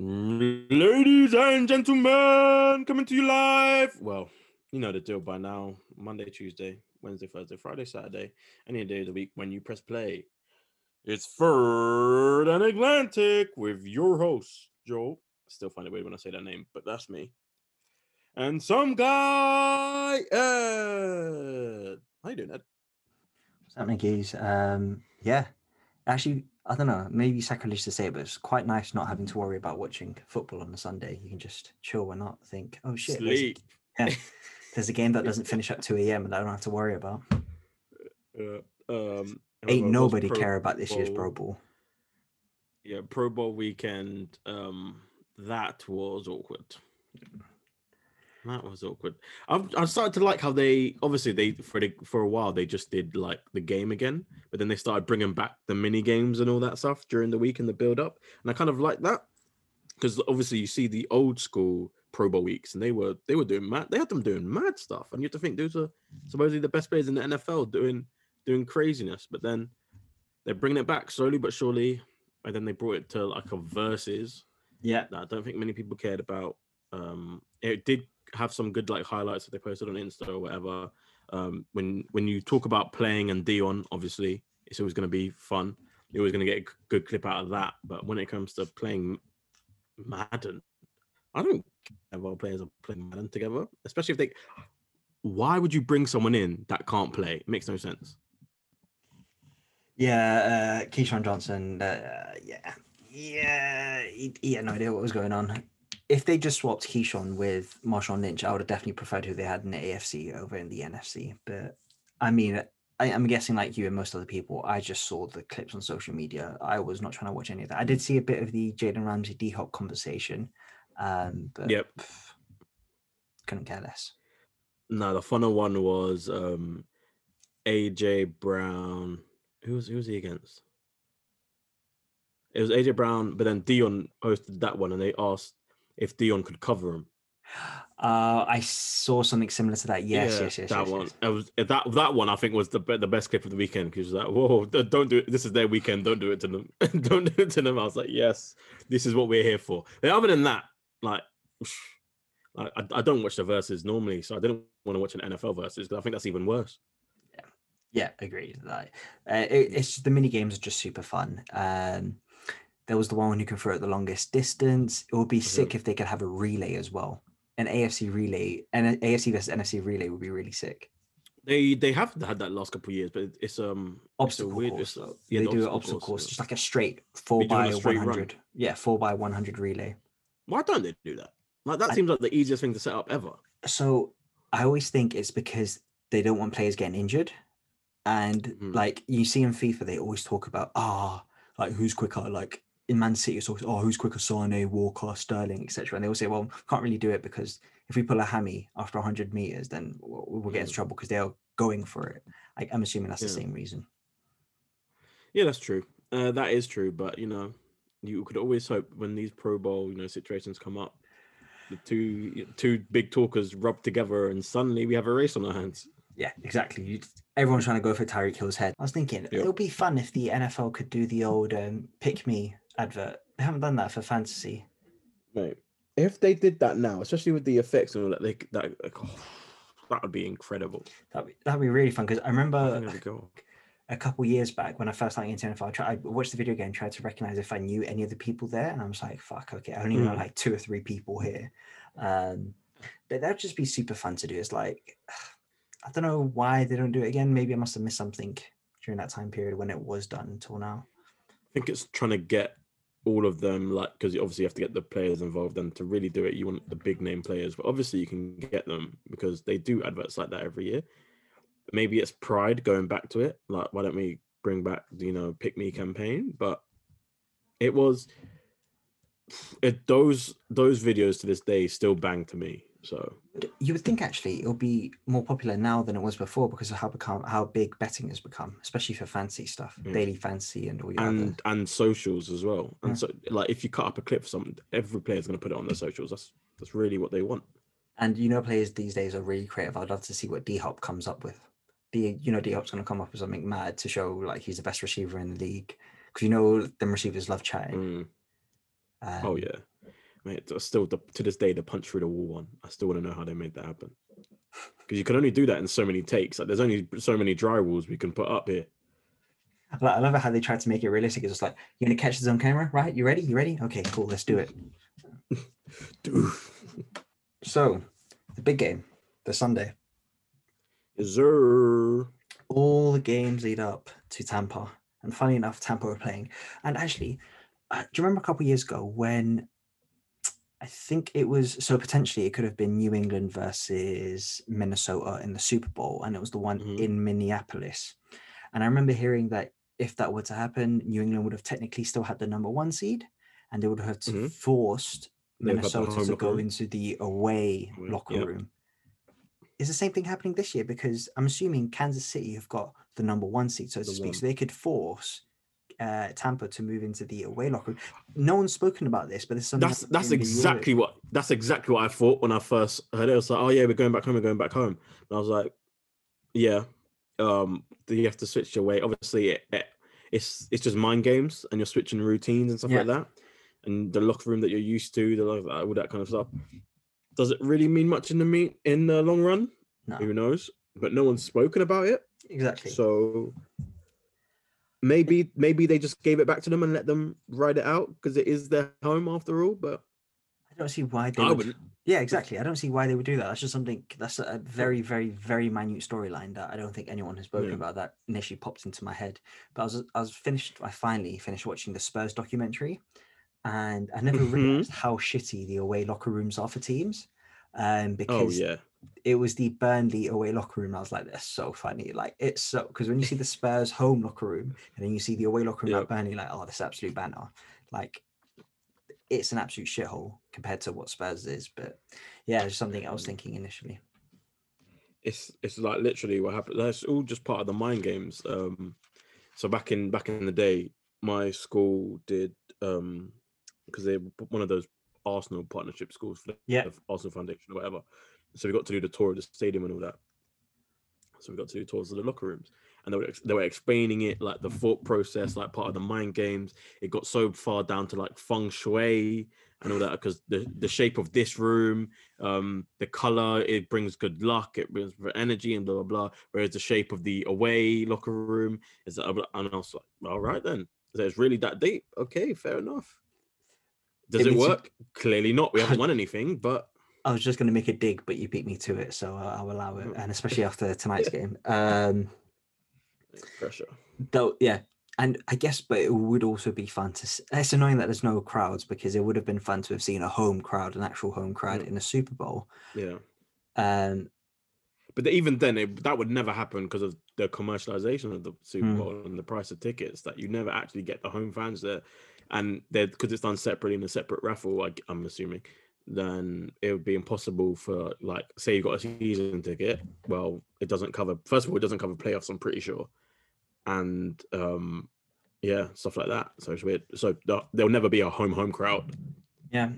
Ladies and gentlemen, coming to you live. Well, you know the deal by now. Monday, Tuesday, Wednesday, Thursday, Friday, Saturday, any day of the week when you press play. It's Third and Atlantic with your host, Joe. Still find it weird when I say that name, but that's me. And some guy, Ed. How you doing, Ed? What's happening, geez? Um, yeah, actually, I don't know, maybe sacrilege to say it, but it's quite nice not having to worry about watching football on a Sunday. You can just chill and not think, oh shit, there's a, Sleep. yeah, there's a game that doesn't finish at 2 a.m. and I don't have to worry about. Uh, um, Ain't nobody care about this year's Pro Bowl- Bowl. Yeah, Pro Bowl weekend. Um, that was awkward. That was awkward. I've I started to like how they obviously they for the, for a while they just did like the game again, but then they started bringing back the mini games and all that stuff during the week and the build up, and I kind of like that because obviously you see the old school Pro Bowl weeks and they were they were doing mad they had them doing mad stuff, and you have to think those are supposedly the best players in the NFL doing doing craziness, but then they're bringing it back slowly but surely, and then they brought it to like a versus Yeah. that I don't think many people cared about. Um, it did have some good like highlights that they posted on Insta or whatever. Um, when when you talk about playing and Deion, obviously it's always going to be fun. You're always going to get a good clip out of that. But when it comes to playing Madden, I don't care if players are playing Madden together, especially if they. Why would you bring someone in that can't play? It makes no sense. Yeah, uh, Keyshawn Johnson, uh, yeah, yeah, he, he had no idea what was going on. If they just swapped Keyshawn with Marshawn Lynch, I would have definitely preferred who they had in the AFC over in the NFC. But I mean, I, I'm guessing like you and most other people, I just saw the clips on social media. I was not trying to watch any of that. I did see a bit of the Jalen Ramsey D Hop conversation, um, but Yep. pff, couldn't care less. No, the funner one was um AJ Brown. Who was who was he against? It was AJ Brown, but then Deion hosted that one, and they asked if Deion could cover him. Uh, I saw something similar to that. Yes, Yeah, yes, yes. that yes, one. yes. Was that that one. I think was the the best clip of the weekend because like, whoa, don't do it. This is their weekend. Don't do it to them. don't do it to them. I was like, yes, this is what we're here for. But other than that, like, like I, I don't watch the verses normally, so I didn't want to watch an NFL versus because I think that's even worse. Yeah, yeah, agreed. Like, uh, it, it's the mini games are just super fun. Um, there was the one who can throw it the longest distance. It would be sick if they could have a relay as well, an AFC relay, and an AFC versus NFC relay would be really sick. They they have had that last couple of years, but it's um it's Obstacle weird. course. it's a- yeah, they the do an obstacle course, yeah. just like a straight four by one hundred. Yeah, four by one hundred relay. Why don't they do that? Like that I- seems like the easiest thing to set up ever. So I always think it's because they don't want players getting injured. And Mhm. like you see in FIFA, they always talk about ah, like who's quicker. Like in Man City, it's always oh who's quicker, Sane, Walker, Sterling, etc. And they all say, well, can't really do it because if we pull a hammy after 100 meters, then we'll, we'll get into Mm. trouble because they are going for it. I, I'm assuming that's the same reason. Yeah, that's true. Uh, that is true, but you know, you could always hope when these Pro Bowl you know situations come up, the two two big talkers rub together, and suddenly we have a race on our hands. Yeah, exactly. You, everyone's trying to go for Tyreek Hill's head. I was thinking Yeah. it would be fun if the NFL could do the old um, pick me advert. They haven't done that for fantasy. Right. If they did that now, especially with the effects and all that, they that like, oh, that would be incredible. That'd be, that'd be really fun because I remember a couple years back when I first started into NFL, I, tried, I watched the video game, tried to recognize if I knew any of the people there, and I was like, "Fuck, okay, I only know Mm. like two or three people here." Um, but that'd just be super fun to do. It's like I don't know why they don't do it again. Maybe I must have missed something during that time period when it was done until now. I think it's trying to get all of them like because obviously you have to get the players involved and to really do it you want the big name players but obviously you can get them because they do adverts like that every year. Maybe it's pride going back to it like why don't we bring back you know pick me campaign? But it was it those those videos to this day still bang to me so You would think actually it'll be more popular now than it was before because of how become how big betting has become, especially for fancy stuff, Mm. daily fancy and all your other. and and socials as well and Yeah. so like if you cut up a clip for something every player's going to put it on their socials that's that's really what they want And you know, players these days are really creative. I'd love to see what D Hop comes up with. D, you know, D Hop's going to come up with something mad to show like he's the best receiver in the league. Because you know, them receivers love chatting. Mm. Um, oh yeah Mate, still the, to this day the punch through the wall one. I still want to know how they made that happen. Because you can only do that in so many takes. Like there's only so many dry walls we can put up here. I lo- I love how they tried to make it realistic. It's just like you're gonna catch this on camera, right? You ready? You ready? Okay, cool. Let's do it. So, the big game, the Sunday. Yes, sir. All the games lead up to Tampa, and funny enough, Tampa were playing. And actually, uh, do you remember a couple years ago when I think it was so potentially it could have been New England versus Minnesota in the Super Bowl, and it was the one Mhm. in Minneapolis. And I remember hearing that if that were to happen, New England would have technically still had the number one seed, and they would have to Mhm. forced They've got the Minnesota to go room. into the away locker yep. room. Is the same thing happening this year? Because I'm assuming Kansas City have got the number one seed, so to The speak, one. so they could force uh, Tampa to move into the away locker room. No one's spoken about this, but it's something That's that's in the Euro- exactly what that's exactly what I thought when I first heard it. I was like, oh yeah, we're going back home, we're going back home. And I was like, yeah. Um, do you have to switch your way? Obviously, it, it, it's it's just mind games, and you're switching routines and stuff Yeah. like that, and the locker room that you're used to, the like, all that kind of stuff. Does it really mean much in the meet in the long run? No, Who knows? But no one's spoken about it, exactly. so maybe maybe they just gave it back to them and let them ride it out because it is their home after all. But I don't see why they I would. wouldn't. Yeah, exactly. I don't see why they would do that. That's just something. That's a very, very, very minute storyline that I don't think anyone has spoken Yeah. about. That initially popped into my head. But I was, I was finished. I finally finished watching the Spurs documentary, and I never Mhm. realized how shitty the away locker rooms are for teams. Um, Oh because yeah. It was the Burnley away locker room. I was like, "That's so funny!" Like it's so because when you see the Spurs home locker room and then you see the away locker room Yep. at Burnley, like, oh, this absolute banner. Like it's an absolute shithole compared to what Spurs is. But yeah, it's something I was Mm. thinking initially. it's it's like literally what happened. That's all just part of the mind games. Um, so back in back in the day, my school did um because they were one of those Arsenal partnership schools Yeah. the Arsenal Foundation or whatever. So we got to do the tour of the stadium and all that. So we got to do tours of the locker rooms, and they were they were explaining it like the thought process, like part of the mind games. It got so far down to like feng shui and all that because the the shape of this room um the color it brings good luck it brings energy and blah blah blah. Whereas the shape of the away locker room is and i was like all right then. So it's really that deep. Okay fair enough. Does It it, you- work? Clearly not. We haven't won anything but I was just going to make a dig, but you beat me to it, so I'll, allow it. Mhm. And especially after tonight's game. Um, pressure though, yeah. And I guess, but it would also be fun to. It's annoying that there's no crowds because it would have been fun to have seen a home crowd, an actual home crowd Mm. in a Super Bowl. yeah Um, but even then it, that would never happen because of the commercialization of the super Mm. bowl and the price of tickets that you never actually get the home fans there and they're because it's done separately in a separate raffle I, am assuming then it would be impossible for like say you got a season ticket well it doesn't cover first of all it doesn't cover playoffs i'm pretty sure. And um yeah stuff like that. So it's weird. So the- there'll never be a home home crowd. Yeah.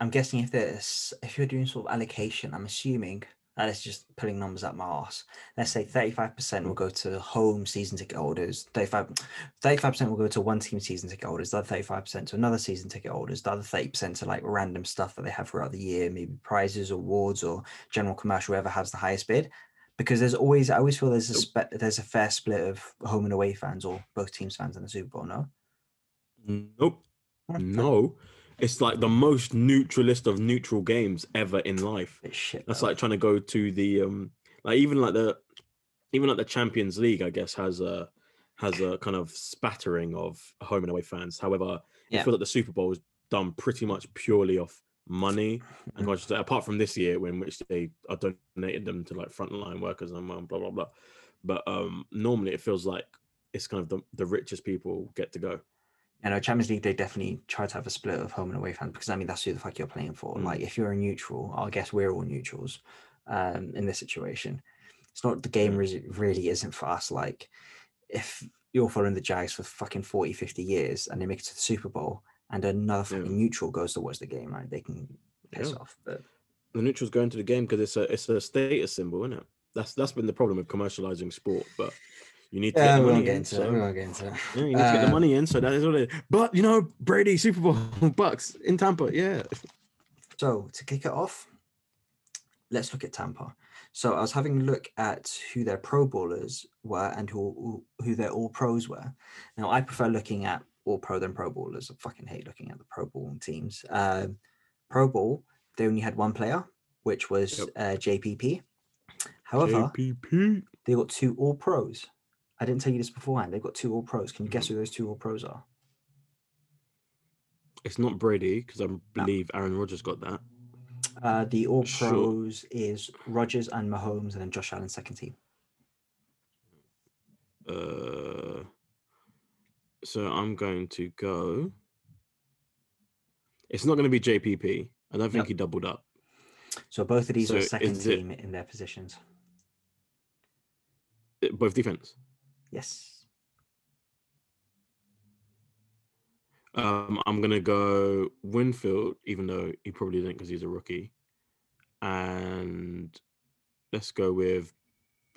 I'm guessing if there's if you're doing sort of allocation, I'm assuming that is just pulling numbers out my arse. Let's say 35% will go to home season ticket holders, 35 percent will go to one team season ticket holders, the other 35% to another season ticket holders, the other 30% to like random stuff that they have throughout the year, maybe prizes, awards, or general commercial, whoever has the highest bid. Because there's always I always feel there's a spe- there's a fair split of home and away fans or both teams fans in the Super Bowl, no? nope no it's like the most neutralist of neutral games ever in life shit. That's like trying to go to the um like even like the even like the Champions League, I guess, has a has a kind of spattering of home and away fans. However, I Yeah. feel like the Super Bowl is done pretty much purely off money. And Mm. conscious apart from this year, when which they are donated them to like frontline workers and blah blah blah. But um normally it feels like it's kind of the, the richest people get to go. You know, Champions League, they definitely try to have a split of home and away fans because I mean, that's who the fuck you're playing for. Mm. Like, if you're a neutral, I guess we're all neutrals um, in this situation. It's not the game Yeah. really, isn't for us. Like, if you're following the Jags for fucking 40, 50 years and they make it to the Super Bowl and another Yeah. fucking neutral goes to watch the game, right? They can piss Yeah. off. But The neutrals go into the game because it's a it's a status symbol, isn't it? That's that's been the problem with commercializing sport. But You need to Yeah, get the money in. into it. We So, into it. yeah, you need to get the Uh, money in. So that is what it is. But you know, Brady Super Bowl Bucks in Tampa. Yeah. So to kick it off, let's look at Tampa. So I was having a look at who their Pro Bowlers were and who who- their All Pros were. Now I prefer looking at All Pro than Pro Bowlers. I fucking hate looking at the Pro Bowl teams. Um, Pro Bowl they only had one player, which was Yep. uh, JPP. However, JPP. they got two All Pros. I didn't tell you this beforehand. They've got two All Pros. Can you guess who those two All Pros are? It's not Brady because I believe Aaron Rodgers got that. Uh, the All Sure. Pros is Rodgers and Mahomes, and then Josh Allen second team. Uh, so I'm going to go. It's not going to be JPP. I don't think Nope. he doubled up. So both of these So are second is it- team in their positions. Uh, Both defense. Yes. Um, I'm gonna go Winfield, even though he probably didn't because he's a rookie. And let's go with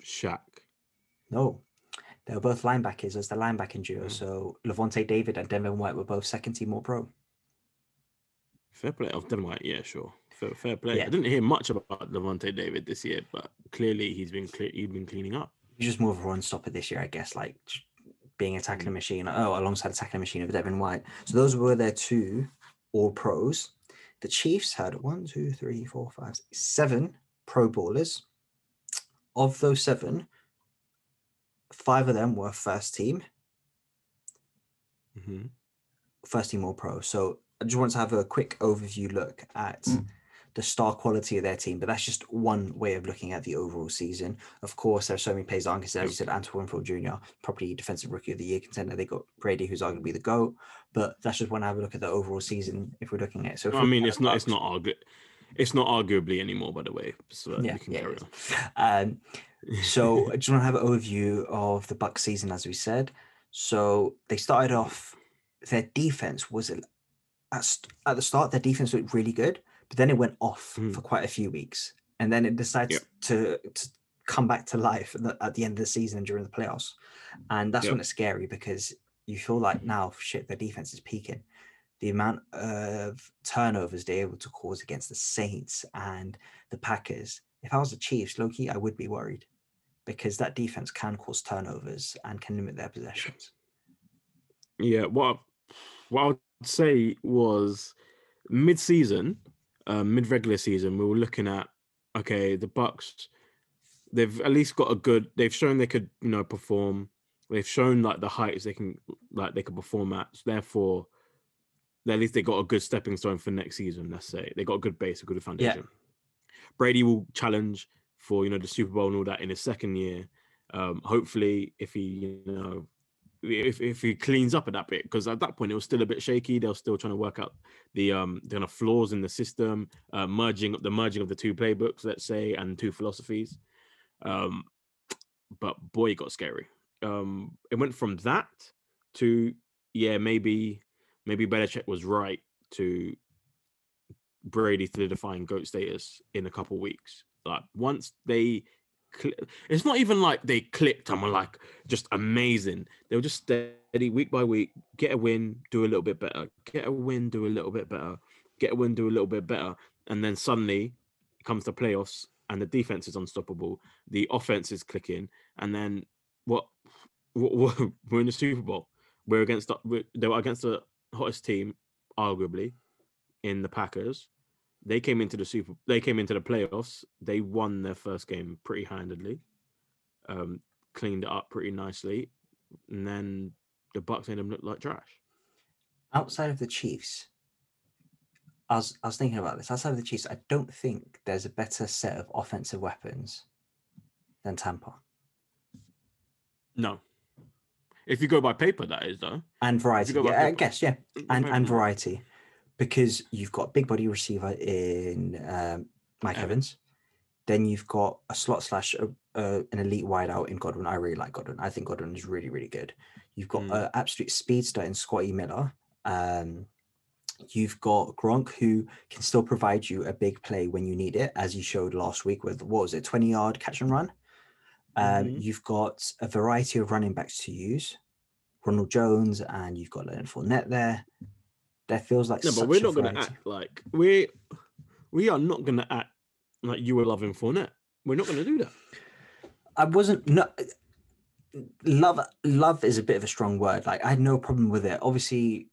Shaq. No. They were both linebackers as the linebacking duo. Mm. So Lavonte David and Devin White were both second team All Pro. Fair play. Of Devin White, yeah, sure. Fair, fair play. Yeah. I didn't hear much about Lavonte David this year, but clearly he's been cle- he's been cleaning up. He's just more of a run stopper this year, I guess, like being a tackling Mm. machine. Oh, alongside a tackling machine of Devin White. So those were their two All Pros. The Chiefs had one, two, three, four, five, six, seven Pro Bowlers. Of those seven, five of them were first team. hmm first team all pro. So I just want to have a quick overview look at Mm. The star quality of their team, but that's just one way of looking at the overall season. Of course, there are so many players that aren't considered. As you said, Antoine Winfield Jr., probably defensive rookie of the year contender. They got Brady, who's arguably the GOAT, but that's just one to have a look at the overall season if we're looking at it. So I mean, it's not it's not argu- it's not arguably anymore, by the way. So yeah, we can yeah, carry on. Um, so I just want to have an overview of the Bucks season, as we said. So they started off. Their defense was at, at the start. Their defense looked really good, but then it went off Mm. for quite a few weeks, and then it decided Yep. to, to come back to life at the, at the end of the season and during the playoffs, and that's when Yep. it's scary because you feel like now shit, their defense is peaking. The amount of turnovers they're able to cause against the Saints and the Packers. If I was the Chiefs, Loki, I would be worried because that defense can cause turnovers and can limit their possessions. Yeah, what I- what I would say was mid-season, uh, mid-regular season, we were looking at okay, the Bucks. They've at least got a good. They've shown they could, you know, perform. They've shown like the heights they can, like they could perform at. So therefore, at least they got a good stepping stone for next season. Let's say they got a good base, a good foundation. Brady will challenge for you know the Super Bowl and all that in his second year. Um, hopefully, if he you know if, if he cleans up at that bit because at that point it was still a bit shaky. They were still trying to work out the um the kind of flaws in the system, uh, merging the merging of the two playbooks, let's say, and two philosophies. Um, but boy, it got scary. Um, it went from that to yeah, maybe maybe Belichick was right to Brady solidifying goat status in a couple weeks. Like once they, cl- it's not even like they clicked and were like just amazing. They were just steady week by week, get a win, do a little bit better, get a win, do a little bit better, get a win, do a little bit better, and then suddenly comes to playoffs and the defense is unstoppable, the offense is clicking, and then what? what, what we're in the Super Bowl. We're against we're, they were against the hottest team, arguably, in the Packers. They came into the Super. They came into the playoffs. They won their first game pretty handedly. Um, cleaned it up pretty nicely, and then the Bucks made them look like trash. Outside of the Chiefs, I was, I was thinking about this. Outside of the Chiefs, I don't think there's a better set of offensive weapons than Tampa. No, if you go by paper, that is though. And variety. Yeah, I paper. guess, yeah. And and variety. Because you've got a big body receiver in um, Mike Evans. Then you've got a slot slash uh, uh, an elite wideout in Godwin. I really like Godwin. I think Godwin is really, really good. You've got Mm. an absolute speedster in Scotty Miller. Um, you've got Gronk, who can still provide you a big play when you need it, as you showed last week with what was it, twenty yard catch and run. Um, Mhm. You've got a variety of running backs to use. Ronald Jones and you've got Leonard Fournette there. There feels like No, but we're not going to act like we we are not going to act like you were loving Fournette. We're not going to do that. I wasn't no love love is a bit of a strong word. Like I had no problem with it. Obviously,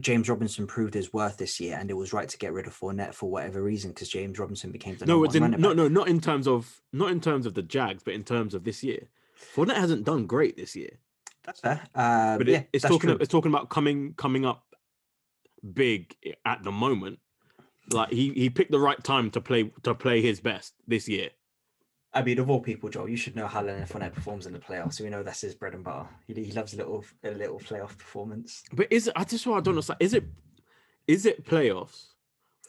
James Robinson proved his worth this year, and it was right to get rid of Fournette for whatever reason because James Robinson became the No, number it's one in, no, no, not in terms of not in terms of the Jags, but in terms of this year. Fournette hasn't done great this year, That's fair. Um, but it, yeah, it's talking it's talking about coming coming up big at the moment. Like he he picked the right time to play to play his best this year. I mean, of all people, Joel, you should know how Leonard Fournette performs in the playoffs. So we know that's his bread and butter. He, he loves a little a little playoff performance. But is it? I just what I don't understand. Is it? Is it playoffs,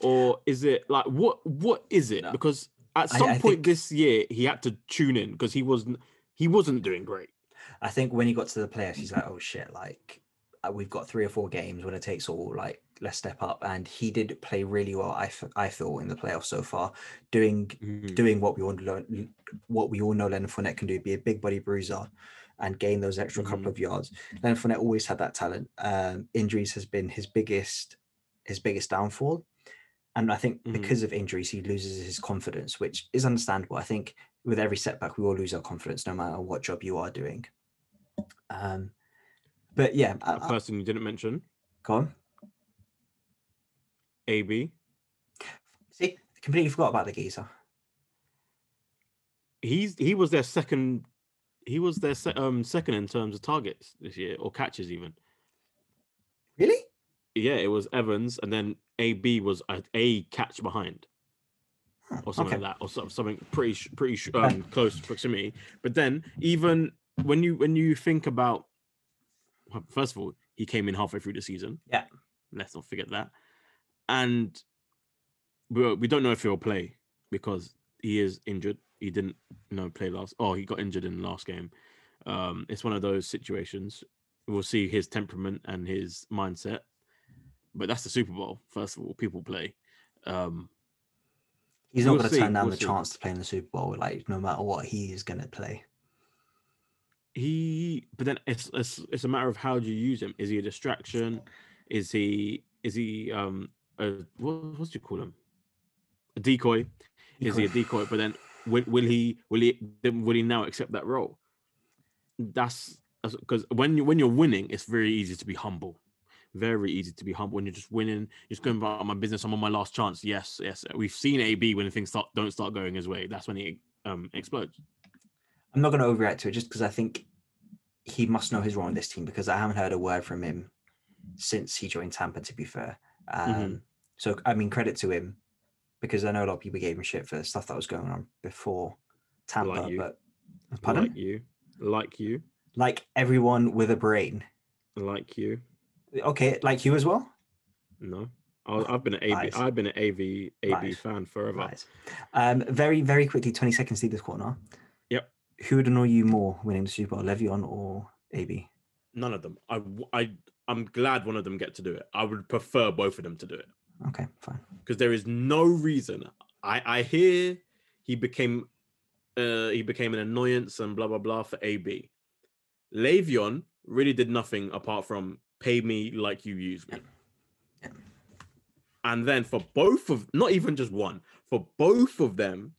or is it like what? What is it? No. Because at some I point think- this year he had to tune in because he wasn't he wasn't doing great. I think when he got to the playoffs, he's like, "Oh shit! Like uh, we've got three or four games when it takes all. Like let's step up." And he did play really well. I, f- I feel in the playoffs so far, doing Mhm. doing what we all learn, what we all know Leonard Fournette can do, be a big body bruiser and gain those extra couple Mhm. of yards. Leonard Fournette always had that talent. Um, injuries has been his biggest his biggest downfall. And I think Mhm. because of injuries, he loses his confidence, which is understandable. I think with every setback, we all lose our confidence, no matter what job you are doing. Um, but yeah, I, A I, person you didn't mention, go on. AB. See, completely forgot about the geezer. He's he was their second. He was their se- um second in terms of targets this year or catches even. Really? Yeah, it was Evans, and then AB was a, a catch behind. Huh, or something okay. like that, or some- something pretty sh- pretty um, close proximity. But then even when you when you think about, well, first of all, he came in halfway through the season. Yeah. let's not forget that. And we we don't know if he'll play because he is injured. He didn't you know play last. Oh, he got injured in the last game. Um, it's one of those situations. We'll see his temperament and his mindset. But that's the Super Bowl. First of all, people play. Um, He's not We'll going to turn down we'll the see. chance to play in the Super Bowl. Like no matter what, he is going to play. he but then it's, it's it's a matter of how do you use him is he a distraction is he is he um a what what do you call him? A decoy? Is he a decoy. but then will, will he will he then will he now accept that role? That's because when you when you're winning it's very easy to be humble. Very easy to be humble. When you're just winning you're just going about my business. I'm on my last chance. Yes yes. We've seen ab when things start don't start going his way. That's when he um explodes. I'm not going to overreact to it just because I think he must know his role in this team because I haven't heard a word from him since he joined Tampa. To be fair, um, Mhm. so I mean credit to him because I know a lot of people gave him shit for stuff that was going on before Tampa. you. but pardon, like you like you like everyone with a brain. like you. Okay, like you as well. No, I, I've been an AB. Lies. I've been an AV AB Lies. fan forever. Right. Um, very, very quickly, 20 seconds to this corner. Yep. Who would annoy you more winning the Super Bowl, Le'Veon or AB? None of them. I, w- I, I'm glad one of them get to do it. I would prefer both of them to do it Okay, fine. because there is no reason. I, I hear he became, uh, he became an annoyance and blah blah blah for AB. Le'Veon really did nothing apart from pay me like you use me. Yeah. And then for both of, not even just one, for both of them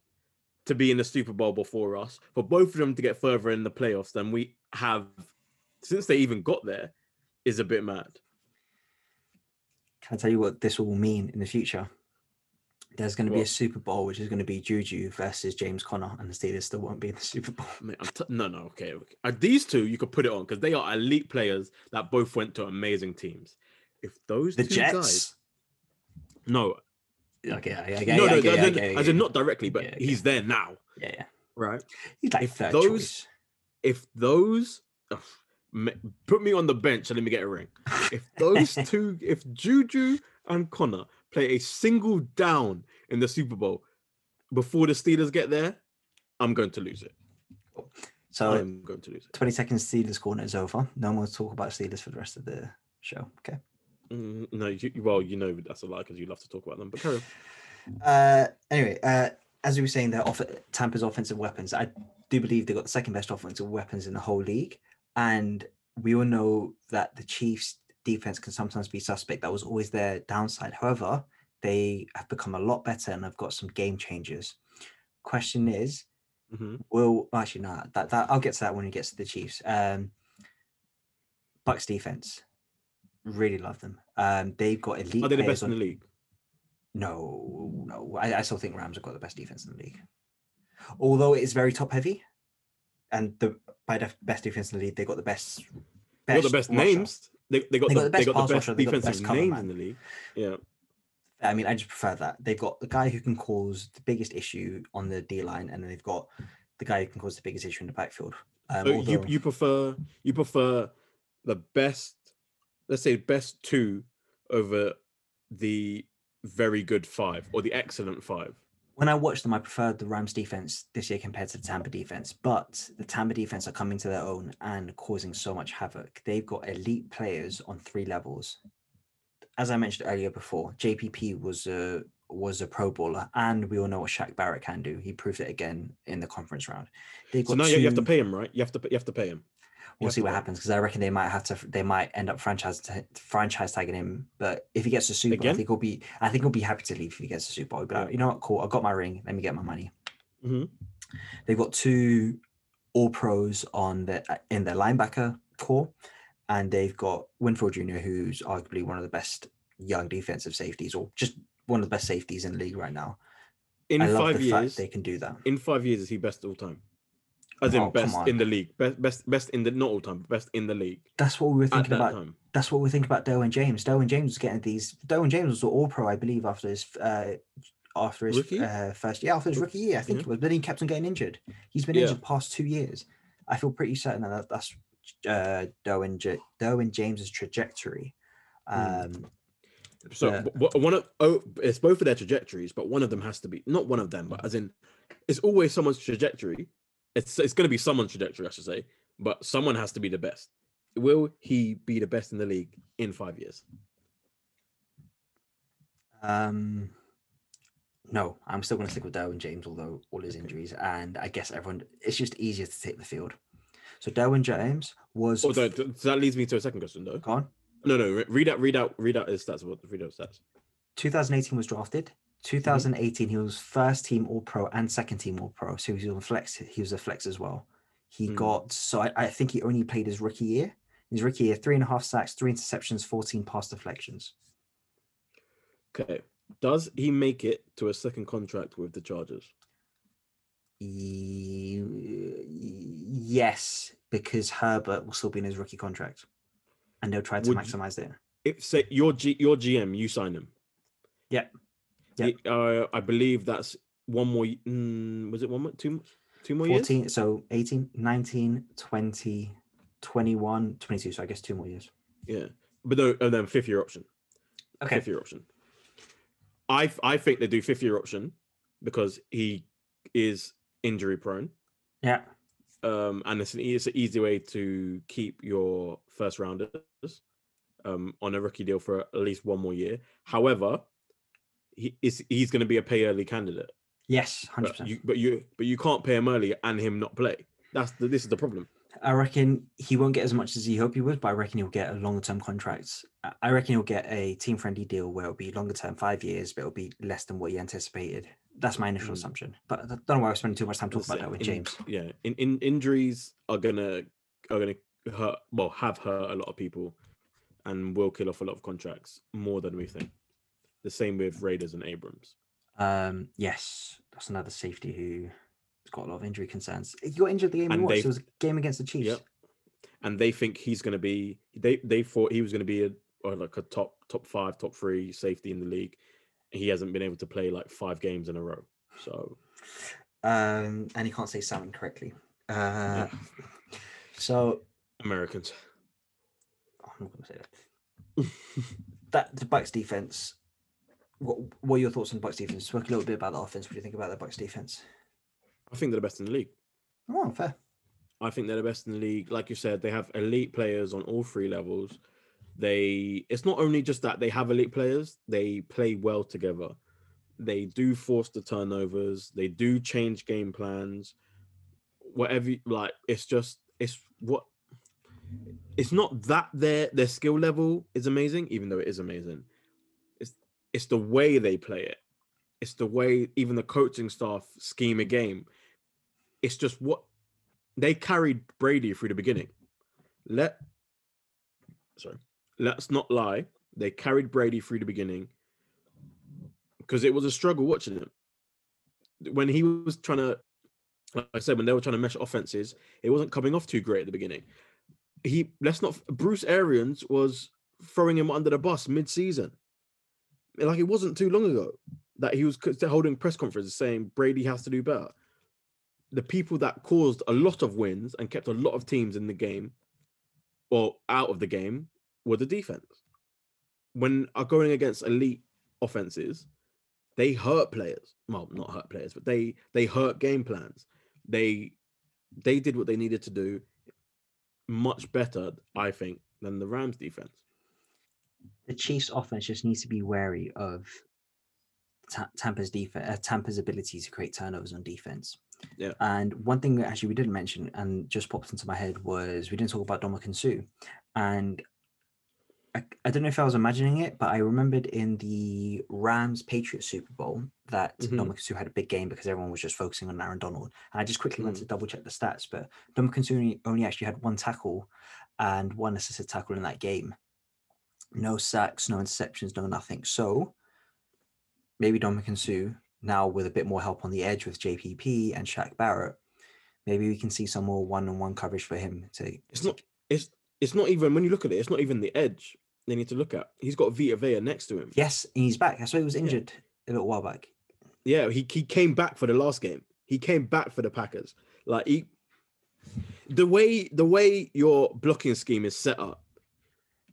to be in the Super Bowl before us, for both of them to get further in the playoffs than we have since they even got there, is a bit mad. Can I tell you what this will mean in the future? There's going to be a Super Bowl, which is going to be Juju versus James Conner, and the Steelers still won't be in the Super Bowl. Mate, t- no, no, okay, okay. Uh, these two you could put it on because they are elite players that both went to amazing teams. If those The two Jets. guys, no, Okay, yeah, yeah, no, no, I get it, I as in- get it, I as get in it. not directly, but Yeah, he's there now, yeah, yeah. right? He's like If third those- choice. if those put me on the bench and let me get a ring. If those two, if Juju and Conner play a single down in the Super Bowl before the Steelers get there, I'm going to lose it. So I'm going to lose it. 20 seconds Steelers corner is over. No more talk about Steelers for the rest of the show. Okay. Mm, no, you, well, you know that's a lie because you love to talk about them. But carry on. Uh, anyway, uh, as we were saying, their off- Tampa's offensive weapons. I do believe they got the second best offensive weapons in the whole league, and we all know that the Chiefs' defense can sometimes be suspect. That was always their downside. However, they have become a lot better and have got some game changers. Question is, Mhm. will actually not that that I'll get to that when he gets to the Chiefs. Um, Bucks defense, really love them. Um, they've got elite Are they the best in the league? no, no. I, I still think Rams have got the best defense in the league. Although it is very top heavy, and the by the best defense in the league, they got the best. They got the best rusher. names. They, they got They the, got the they best got the best rusher, they got the defensive best names man. in the league. Yeah. I mean, I just prefer that. They've got the guy who can cause the biggest issue on the D line, and then they've got the guy who can cause the biggest issue in the backfield. Um, So you you prefer you prefer the best, let's say best two over the very good five or the excellent five. When I watched them, I preferred the Rams defense this year compared to the Tampa defense. But the Tampa defense are coming to their own and causing so much havoc. They've got elite players on three levels. As I mentioned earlier before, JPP was a was a Pro Bowler, and we all know what Shaq Barrett can do. He proved it again in the conference round. They've So now you you have to pay him, right? You have to you have to pay him. We'll have see what happens because I reckon they might have to. They might end up franchise franchise tagging him. But if he gets the Super, Bowl, I think he'll be. I think he'll be happy to leave if he gets the Super. He'll be like, you know what, cool. I got my ring. Let me get my money. Mhm. They've got two All Pros on the uh, in their linebacker corps, and they've got Winfield Jr., who's arguably one of the best young defensive safeties, or just one of the best safeties in the league right now. In I five years, they can do that. in five years, is he best all time? As in Oh, best in the league, best best best in the not all time, best in the league That's what we were thinking that about. time. That's what we think about Derwin James. Derwin James was getting these. Derwin James was all pro, I believe, after his uh, after his uh, first year, after his rookie year, I think yeah. it was. But then he kept on getting injured. He's been Yeah. injured past two years. I feel pretty certain that that- that's uh, Derwin J- Derwin James's trajectory. Hmm. Um, So Yeah. one of oh, it's both of their trajectories, but one of them has to be not one of them, but as in, it's always someone's trajectory. It's it's going to be someone's trajectory, I should say, but someone has to be the best. Will he be the best in the league in five years? um, no, I'm still going to stick with Derwin James, although all his injuries, and I guess everyone. It's just easier to take the field. So Derwin James was. Although th- so that leads me to a second question, though. gone. No, no, read out, read out, read out his stats. What read out stats? 2018 was drafted. Mm-hmm. 2018 he was first team All Pro and second team All Pro, so he was on flex. He was a flex as well. He Mm. got so I, I think he only played his rookie year. His rookie year, three and a half sacks, three interceptions, 14 pass deflections. Okay, does he make it to a second contract with the Chargers? Ye- Yes, because Herbert will still be in his rookie contract, and they'll try to Would- maximize it. If say your G, your GM, you sign him. Yeah. Yeah. He- Uh, I believe that's one more. Mm, was it one more? Two, two more years? 14, so 18, 19, 20, 21, 22. So I guess two more years. Yeah, but no, and then fifth year option. Okay. Fifth year option. I, I think they do fifth year option because he is injury prone. Yeah. Um, and it's an it's an easy way to keep your first rounders um on a rookie deal for at least one more year. However, he is he's going to be a pay early candidate. Yes, hundred But percent. you but you but you can't pay him early and him not play. That's the, this is the problem. I reckon he won't get as much as he hoped he would, but I reckon he'll get a longer term contract. I- I reckon he'll get a team friendly deal where it'll be longer term, five years, but it'll be less than what he anticipated. That's my initial Mm. assumption. But I don't know why I'm spending too much time talking That's about it. that with In- James. Yeah, in, in injuries are gonna are gonna hurt. Well, have hurt a lot of people, and will kill off a lot of contracts more than we think. The same with Raiders and Abrams. Um, yes, that's another safety who has got a lot of injury concerns. He got injured the game we And watched. they- It was a game against the Chiefs. Yep. And they think he's gonna be. They they thought he was gonna be a or like a top top five, top three safety in the league. He hasn't been able to play like five games in a row. So Um, and he can't say salmon correctly. Uh, yeah, so Americans. I'm not going to say that. that the Bucks defense. What What are your thoughts on the Bucks defense? Talk a little bit about the offense. What do you think about the Bucks defense? I think they're the best in the league. Oh, fair. I think they're the best in the league. Like you said, they have elite players on all three levels. They it's not only just that they have elite players, they play well together. They do force the turnovers, they do change game plans. whatever. Like it's just it's what. It's not that their their skill level is amazing, even though it is amazing. It's the way they play it. It's the way even the coaching staff scheme a game. It's just what they carried Brady through the beginning. Let sorry, let's not lie. They carried Brady through the beginning because it was a struggle watching him. When he was trying to, like I said, when they were trying to mesh offenses, it wasn't coming off too great at the beginning. He let's not Bruce Arians was throwing him under the bus mid-season. Like it wasn't too long ago that he was holding press conferences saying Brady has to do better. The people that caused a lot of wins and kept a lot of teams in the game or out of the game were the defense. When are going against elite offenses, they hurt players. Well, not hurt players, but they they hurt game plans. They they did what they needed to do much better, I think, than the Rams defense. The Chiefs' offense just needs to be wary of Ta- Tampa's defense, uh, Tampa's ability to create turnovers on defense. Yeah. And one thing that actually we didn't mention and just popped into my head was we didn't talk about Ndamukong Suh. And I, I don't know if I was imagining it, but I remembered in the Rams Patriots Super Bowl that Mhm. Ndamukong Suh had a big game because everyone was just focusing on Aaron Donald. And I just quickly went Mm. to double check the stats, but Ndamukong Suh only, only actually had one tackle and one assisted tackle in that game. No sacks, no interceptions, no nothing. So maybe Ndamukong Suh now with a bit more help on the edge with JPP and Shaq Barrett. Maybe we can see some more one-on-one coverage for him to. It's not it's it's not even when you look at it, it's not even the edge they need to look at. He's got Vita Vea next to him. Yes, he's back. I saw he was injured a little while back. Yeah, he, he came back for the last game. He came back for the Packers. Like he the way the way your blocking scheme is set up,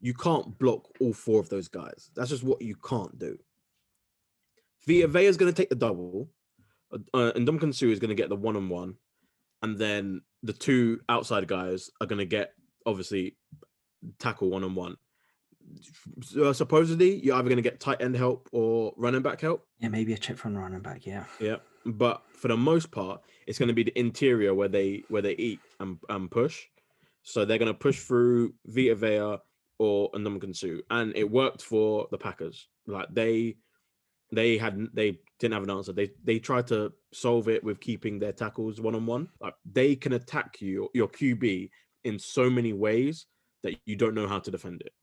you can't block all four of those guys. That's just what you can't do. Vita Vea is going to take the double, uh, uh, and Ndamukong Suh is going to get the one on one, and then the two outside guys are going to get obviously tackle one on one. Uh, supposedly, you're either going to get tight end help or running back help. Yeah, maybe a chip from the running back. Yeah. Yeah, but for the most part, it's going to be the interior where they where they eat and, and push. So they're going to push through Vita Vea or Ndamukong Suh, and it worked for the Packers. Like they they had they didn't have an answer. They they tried to solve it with keeping their tackles one on one. Like they can attack you your QB in so many ways that you don't know how to defend it.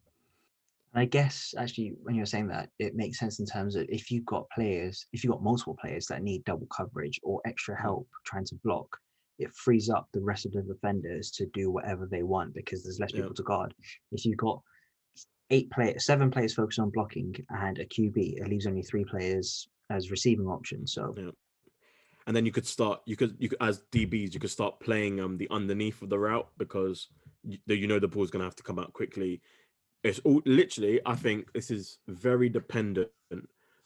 And I guess actually, when you're saying that, it makes sense in terms of if you've got players, if you've got multiple players that need double coverage or extra help trying to block, it frees up the rest of the defenders to do whatever they want because there's less Yeah. people to guard. If you've got eight players, seven players focused on blocking and a QB, it leaves only three players as receiving options. So Yeah. and then you could start you could you could as DBs you could start playing um the underneath of the route because you, you know the ball's gonna have to come out quickly. It's all literally. I think this is very dependent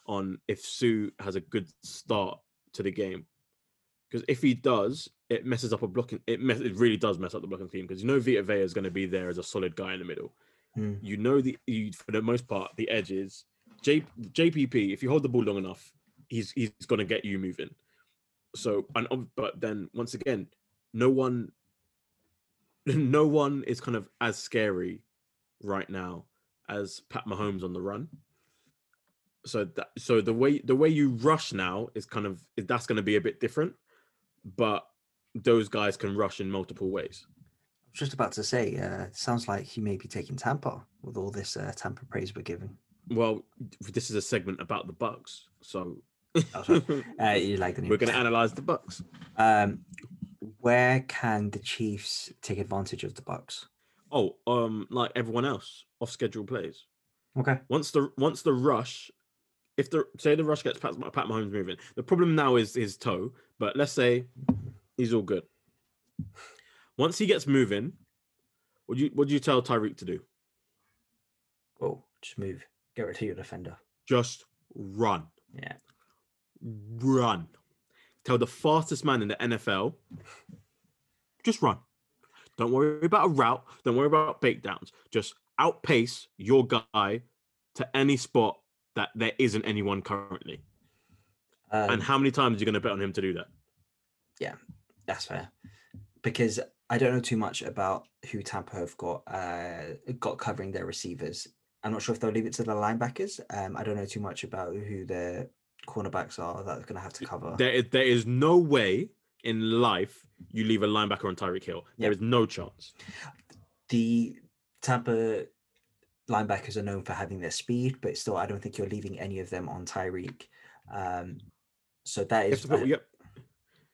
on if Suh has a good start to the game. Because if he does, it messes up a blocking. It mess, it really does mess up the blocking team because you know Vita Vea is going to be there as a solid guy in the middle. Mm. You know the you, for the most part the edges. J, JPP, if you hold the ball long enough, he's he's going to get you moving. So and but then once again, no one, no one is kind of as scary right now as Pat Mahomes on the run. So that so the way the way you rush now is kind of that's going to be a bit different, but those guys can rush in multiple ways. I was just about to say, uh, sounds like he may be taking Tampa with all this uh, Tampa praise we're giving. Well, this is a segment about the Bucks, so Oh. Uh, you like the we're going to analyze the Bucks. Um, where can the Chiefs take advantage of the Bucks? Oh, um, like everyone else, off schedule plays. Okay. Once the once the rush, if the say the rush gets Pat, Pat Mahomes moving, the problem now is his toe. But let's say he's all good. Once he gets moving, what do you what do you tell Tyreek to do? Whoa, just move. Get rid of your defender. Just run, Yeah. run. Tell the fastest man in the NFL, just run. Don't worry about a route. Don't worry about breakdowns. Just outpace your guy to any spot that there isn't anyone currently. Um, and how many times are you going to bet on him to do that? Yeah, that's fair. because I don't know too much about who Tampa have got uh, got covering their receivers. I'm not sure if they'll leave it to the linebackers. Um, I don't know too much about who their cornerbacks are that they're going to have to cover. There, is- there is no way in life you leave a linebacker on Tyreek Hill. There Yep. is no chance. the Tampa linebackers are known for having their speed, but still, I don't think you're leaving any of them on Tyreek. Um, so that is. You have put, yep.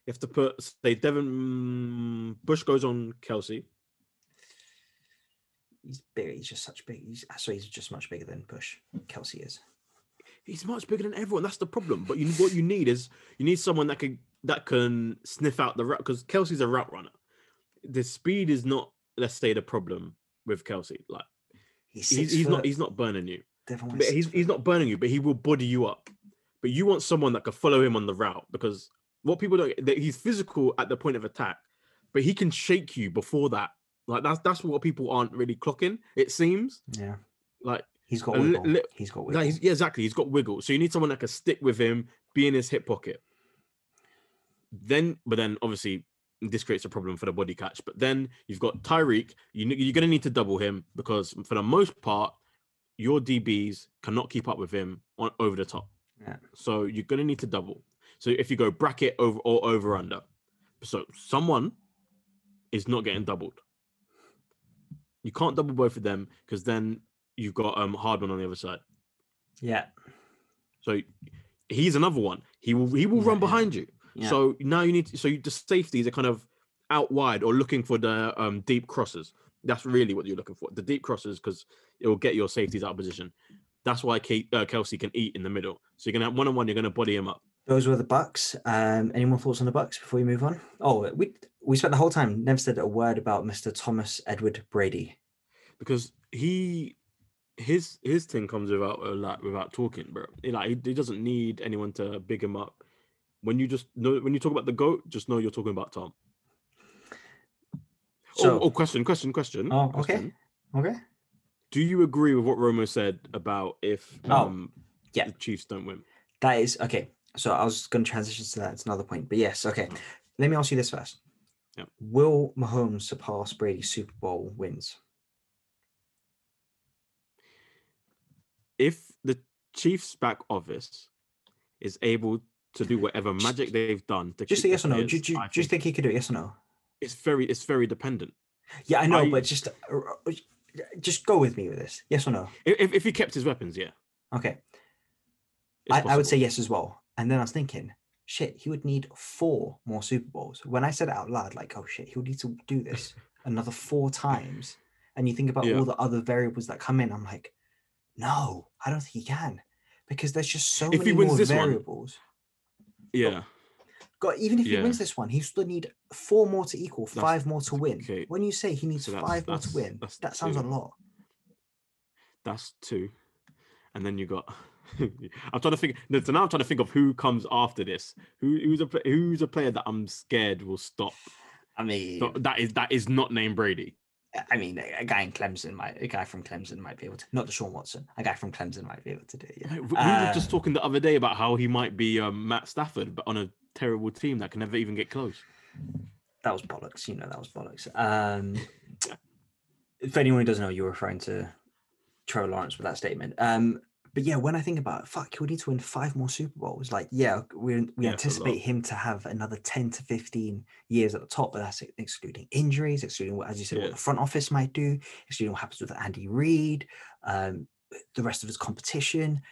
You have to put say Devin Bush goes on Kelce. he's big. He's just such big. He's so he's just much bigger than Bush. Kelce is. He's much bigger than everyone. That's the problem. But you what you need is you need someone that can that can sniff out the route because Kelce's a route runner. The speed is not, let's say, the problem with Kelce. Like He's, he's, he's not he's not burning you. Devin But he's six he's not burning you, but he will body you up. But you want someone that can follow him on the route because what people don't that he's physical at the point of attack, but he can shake you before that. Like that's that's what people aren't really clocking. It seems Yeah, like he's got li- wiggle. li- he's got wiggle. he's, yeah, exactly. He's got wiggle. So you need someone that can stick with him, be in his hip pocket. Then, but then obviously this creates a problem for the body catch. But then you've got Tyreek. You, you're going to need to double him because for the most part, your DBs cannot keep up with him on over the top. Yeah. So you're going to need to double. So if you go bracket over or over under, so someone is not getting doubled. You can't double both of them because then you've got um Hardman on the other side. yeah, So he's another one. He will he will Yeah, run behind you. Yeah. So now you need to, so you, the safeties are kind of out wide or looking for the um deep crosses. That's really what you're looking for. The deep crosses because it will get your safeties out of position. That's why Kate, uh, Kelce can eat in the middle. So you're gonna have one on one. You're gonna body him up. Those were the Bucs. Um, any more thoughts on the Bucs before we move on? Oh, we we spent the whole time never said a word about Mr. Thomas Edward Brady. because he his his thing comes without uh, like without talking, bro. He, like he, he doesn't need anyone to big him up. When you just know when you talk about the goat, just know you're talking about Tom. So, oh, oh, question, question, question. Oh, okay. question. okay. Do you agree with what Romo said about if Oh, um yeah. the Chiefs don't win? That is okay. So I was going to transition to that. It's another point, but yes, okay. Let me ask you this first. Yeah. Will Mahomes surpass Brady's Super Bowl wins? If the Chiefs back office is able to do whatever magic they've done to Just a yes or no. Do, players, do, do you think he could do it? Yes or no? it's very it's very dependent. Yeah, I know, I- but just uh, uh, just go with me with this. Yes or no? If if- he kept his weapons, yeah. Okay. I, I would say yes as well. And then I was thinking, shit, he would need four more Super Bowls. When I said it out loud, like, oh shit, he would need to do this another four times. And you think about Yeah. all the other variables that come in, I'm like, no, I don't think he can. Because there's just so If many he wins more this one, variables. Yeah. God, even if he Yeah. wins this one, he still need four more to equal, That's- five more to win. okay. When you say he needs So five more to win, that sounds a lot. That's two. And then you got I'm trying to think no, so now I'm trying to think of who comes after this. Who who's a who's a player that I'm scared will stop. I mean, that is that is not named Brady. I mean, a a guy in Clemson might, a guy from Clemson might be able to, not the Deshaun Watson, a guy from Clemson might be able to do it. Yeah. We we were just Uh, talking the other day about how he might be um, Matt Stafford, but on a terrible team that can never even get close. that was bollocks. You know, that was bollocks. Um, for anyone who doesn't know, you're referring to Trevor Lawrence with that statement. Um, but yeah, when I think about it, fuck, he would need to win five more Super Bowls. Like, yeah, we we Yeah, anticipate him to have another ten to fifteen years at the top, but that's excluding injuries, excluding what, as you said, Yeah. what the front office might do, excluding what happens with Andy Reid, um, the rest of his competition.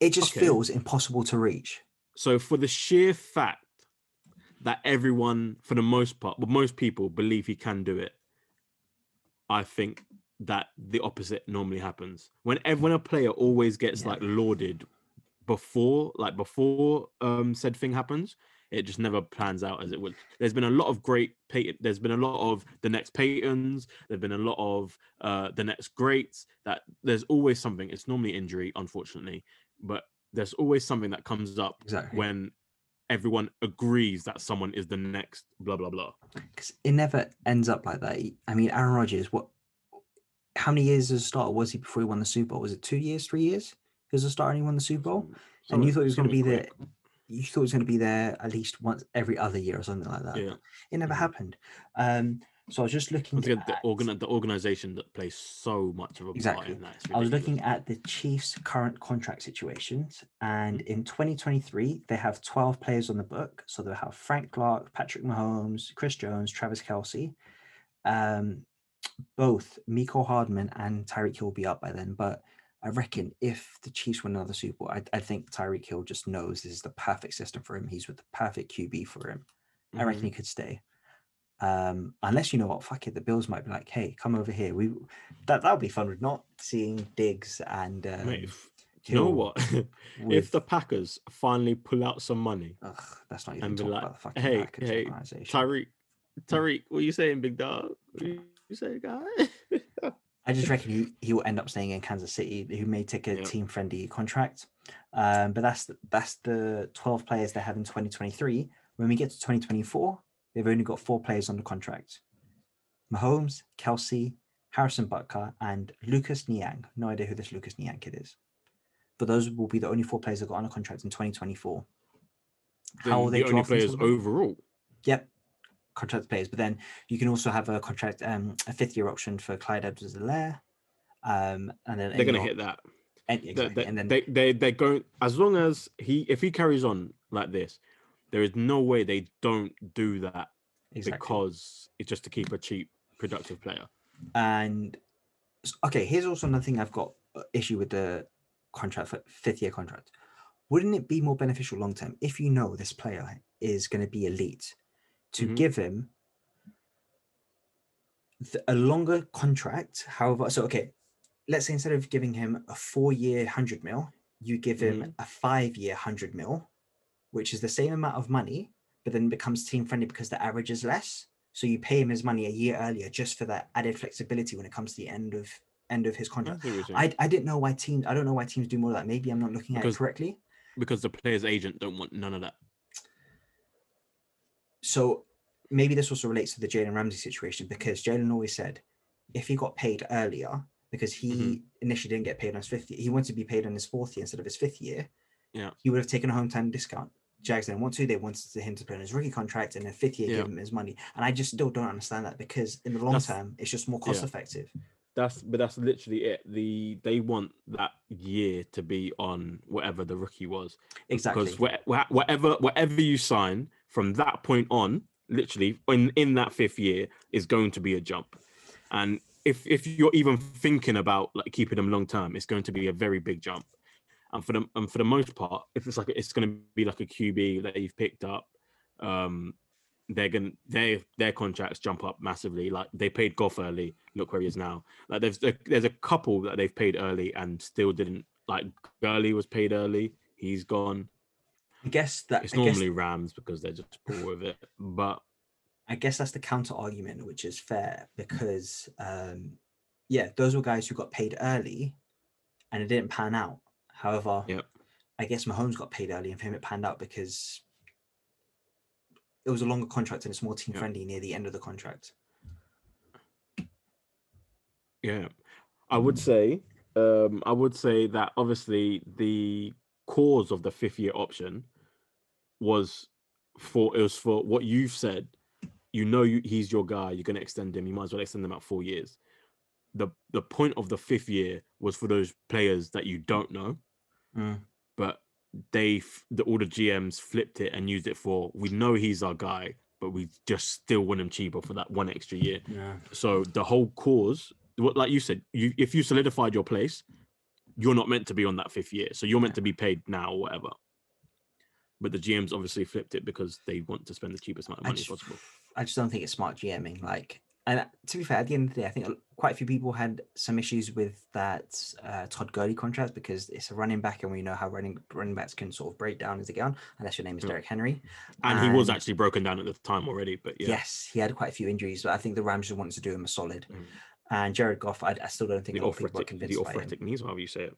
It just Okay. feels impossible to reach. So for the sheer fact that everyone, for the most part, well, most people believe he can do it, I think that the opposite normally happens. When ev- when a player always gets Yeah. like lauded before, like before um said thing happens, it just never plans out as it would. There's been a lot of great Peyton. There's been a lot of the next Peytons. There've been a lot of uh the next greats. That there's always something. It's normally injury, unfortunately, but there's always something that comes up Exactly. when everyone agrees that someone is the next blah blah blah. because it never ends up like that. I mean, Aaron Rodgers, what? How many years as a starter was he before he won the Super Bowl? Was it two years, three years? He was a starter and he won the Super Bowl. Some- And you thought he was gonna be the- quick. you thought it was going to be there at least once every other year or something like that. Yeah. It never Mhm. happened. Um, so I was just looking at the organ the organization that plays so much of a Exactly. part in that. I was looking at the Chiefs' current contract situations, and Mm-hmm. in 2023, they have 12 players on the book. So they'll have Frank Clark, Patrick Mahomes, Chris Jones, Travis Kelce. Um, both Mecole Hardman and Tyreek Hill will be up by then. But I reckon if the Chiefs win another Super Bowl, I, I think Tyreek Hill just knows this is the perfect system for him. He's with the perfect QB for him. I reckon he could stay. Um, unless you know what, fuck it, the Bills might be like, hey, come over here. We that that would be fun, with not seeing Diggs and um, Mate, if, you know what? if the Packers finally pull out some money, ugh, let's not even and be talk like, about the fucking "Hey, Packers hey, organization. Tyreek, Tyreek, what are you saying, big dog? What you saying, guy? I just reckon he, he will end up staying in Kansas City, who may take a Yeah. team friendly contract. Um, but that's the- that's the 12 players they have in 2023. When we get to 2024, they've only got four players on the contract. Mahomes, Kelce, Harrison Butker, and Lucas Niang. No idea who this Lucas Niang kid is. But those will be the only four players that got on a contract in 2024. How will Then they the only players until overall? Yep. Contract players. But then you can also have a contract, um, a fifth year option for Clyde Edwards-Helaire. Um, and then They're gonna hit that. and, exactly. they, and then they they they're going as long as he if he carries on like this, there is no way they don't do that exactly. because it's just to keep a cheap productive player. and okay, here's also another thing I've got uh, issue with the contract for fifth year contract. Wouldn't it be more beneficial long term if you know this player is going to be elite to Mhm. give him th- a longer contract? However, so okay, let's say instead of giving him a four year hundred mil, you give him a five year hundred mil, which is the same amount of money, but then becomes team friendly because the average is less. So you pay him his money a year earlier just for that added flexibility when it comes to the end of end of his contract. see what you're saying. I, I didn't know why teams I don't know why teams do more of that. Maybe I'm not looking at Because- it correctly. because the player's agent don't want none of that. So maybe this also relates to the Jalen Ramsey situation because Jalen always said if he got paid earlier because he Mhm. initially didn't get paid on his fifth year, he wanted to be paid on his fourth year instead of his fifth year. Yeah. he would have taken a hometown discount. Jags didn't want to. They wanted to him to play on his rookie contract, and then fifth year Yeah. give him his money. And I just still don't understand that because in the long That's- term, it's just more cost yeah. effective. That's but that's literally it. The they want that year to be on whatever the rookie was. Exactly. Because wha- wha- whatever whatever you sign from that point on, literally in in that fifth year is going to be a jump. And if if you're even thinking about like keeping them long term, it's going to be a very big jump. And for the and for the most part, if it's like it's going to be like a QB that you've picked up, um, they're gonna their their contracts jump up massively. Like they paid Goff early, look where he is now. Like there's a, there's a couple that they've paid early and still didn't. Like Gurley was paid early, he's gone. I guess that It's I guess, normally Rams because they're just poor with it. But I guess that's the counter argument, which is fair because um yeah, those were guys who got paid early and it didn't pan out. However, Yep. I guess Mahomes got paid early and for him it panned out because it was a longer contract and it's more team Yep. friendly near the end of the contract. Yeah, I would say, um, I would say that obviously the cause of the fifth year option was for it was for what you've said. You know, you, he's your guy. You're going to extend him. You might as well extend him out four years. the The point of the fifth year was for those players that you don't know, Mm. but they the all the GMs flipped it and used it for we know he's our guy, but we just still want him cheaper for that one extra year. Yeah. So the whole cause, what like you said, you if you solidified your place, you're not meant to be on that fifth year. So you're meant to be paid now or whatever. But the GMs obviously flipped it because they want to spend the cheapest amount of I money just, possible. I just don't think it's smart GMing. Like, and uh, to be fair, at the end of the day, I think quite a few people had some issues with that uh, Todd Gurley contract because it's a running back, and we know how running running backs can sort of break down as they get on, unless your name is. Derrick Henry. And he was actually broken down at the time already. But yeah, Yes, he had quite a few injuries, but I think the Rams just wanted to do him a solid. Mm. And Jared Goff, I, I still don't think the a lot of people are the convinced by arthritic knees, however you say it.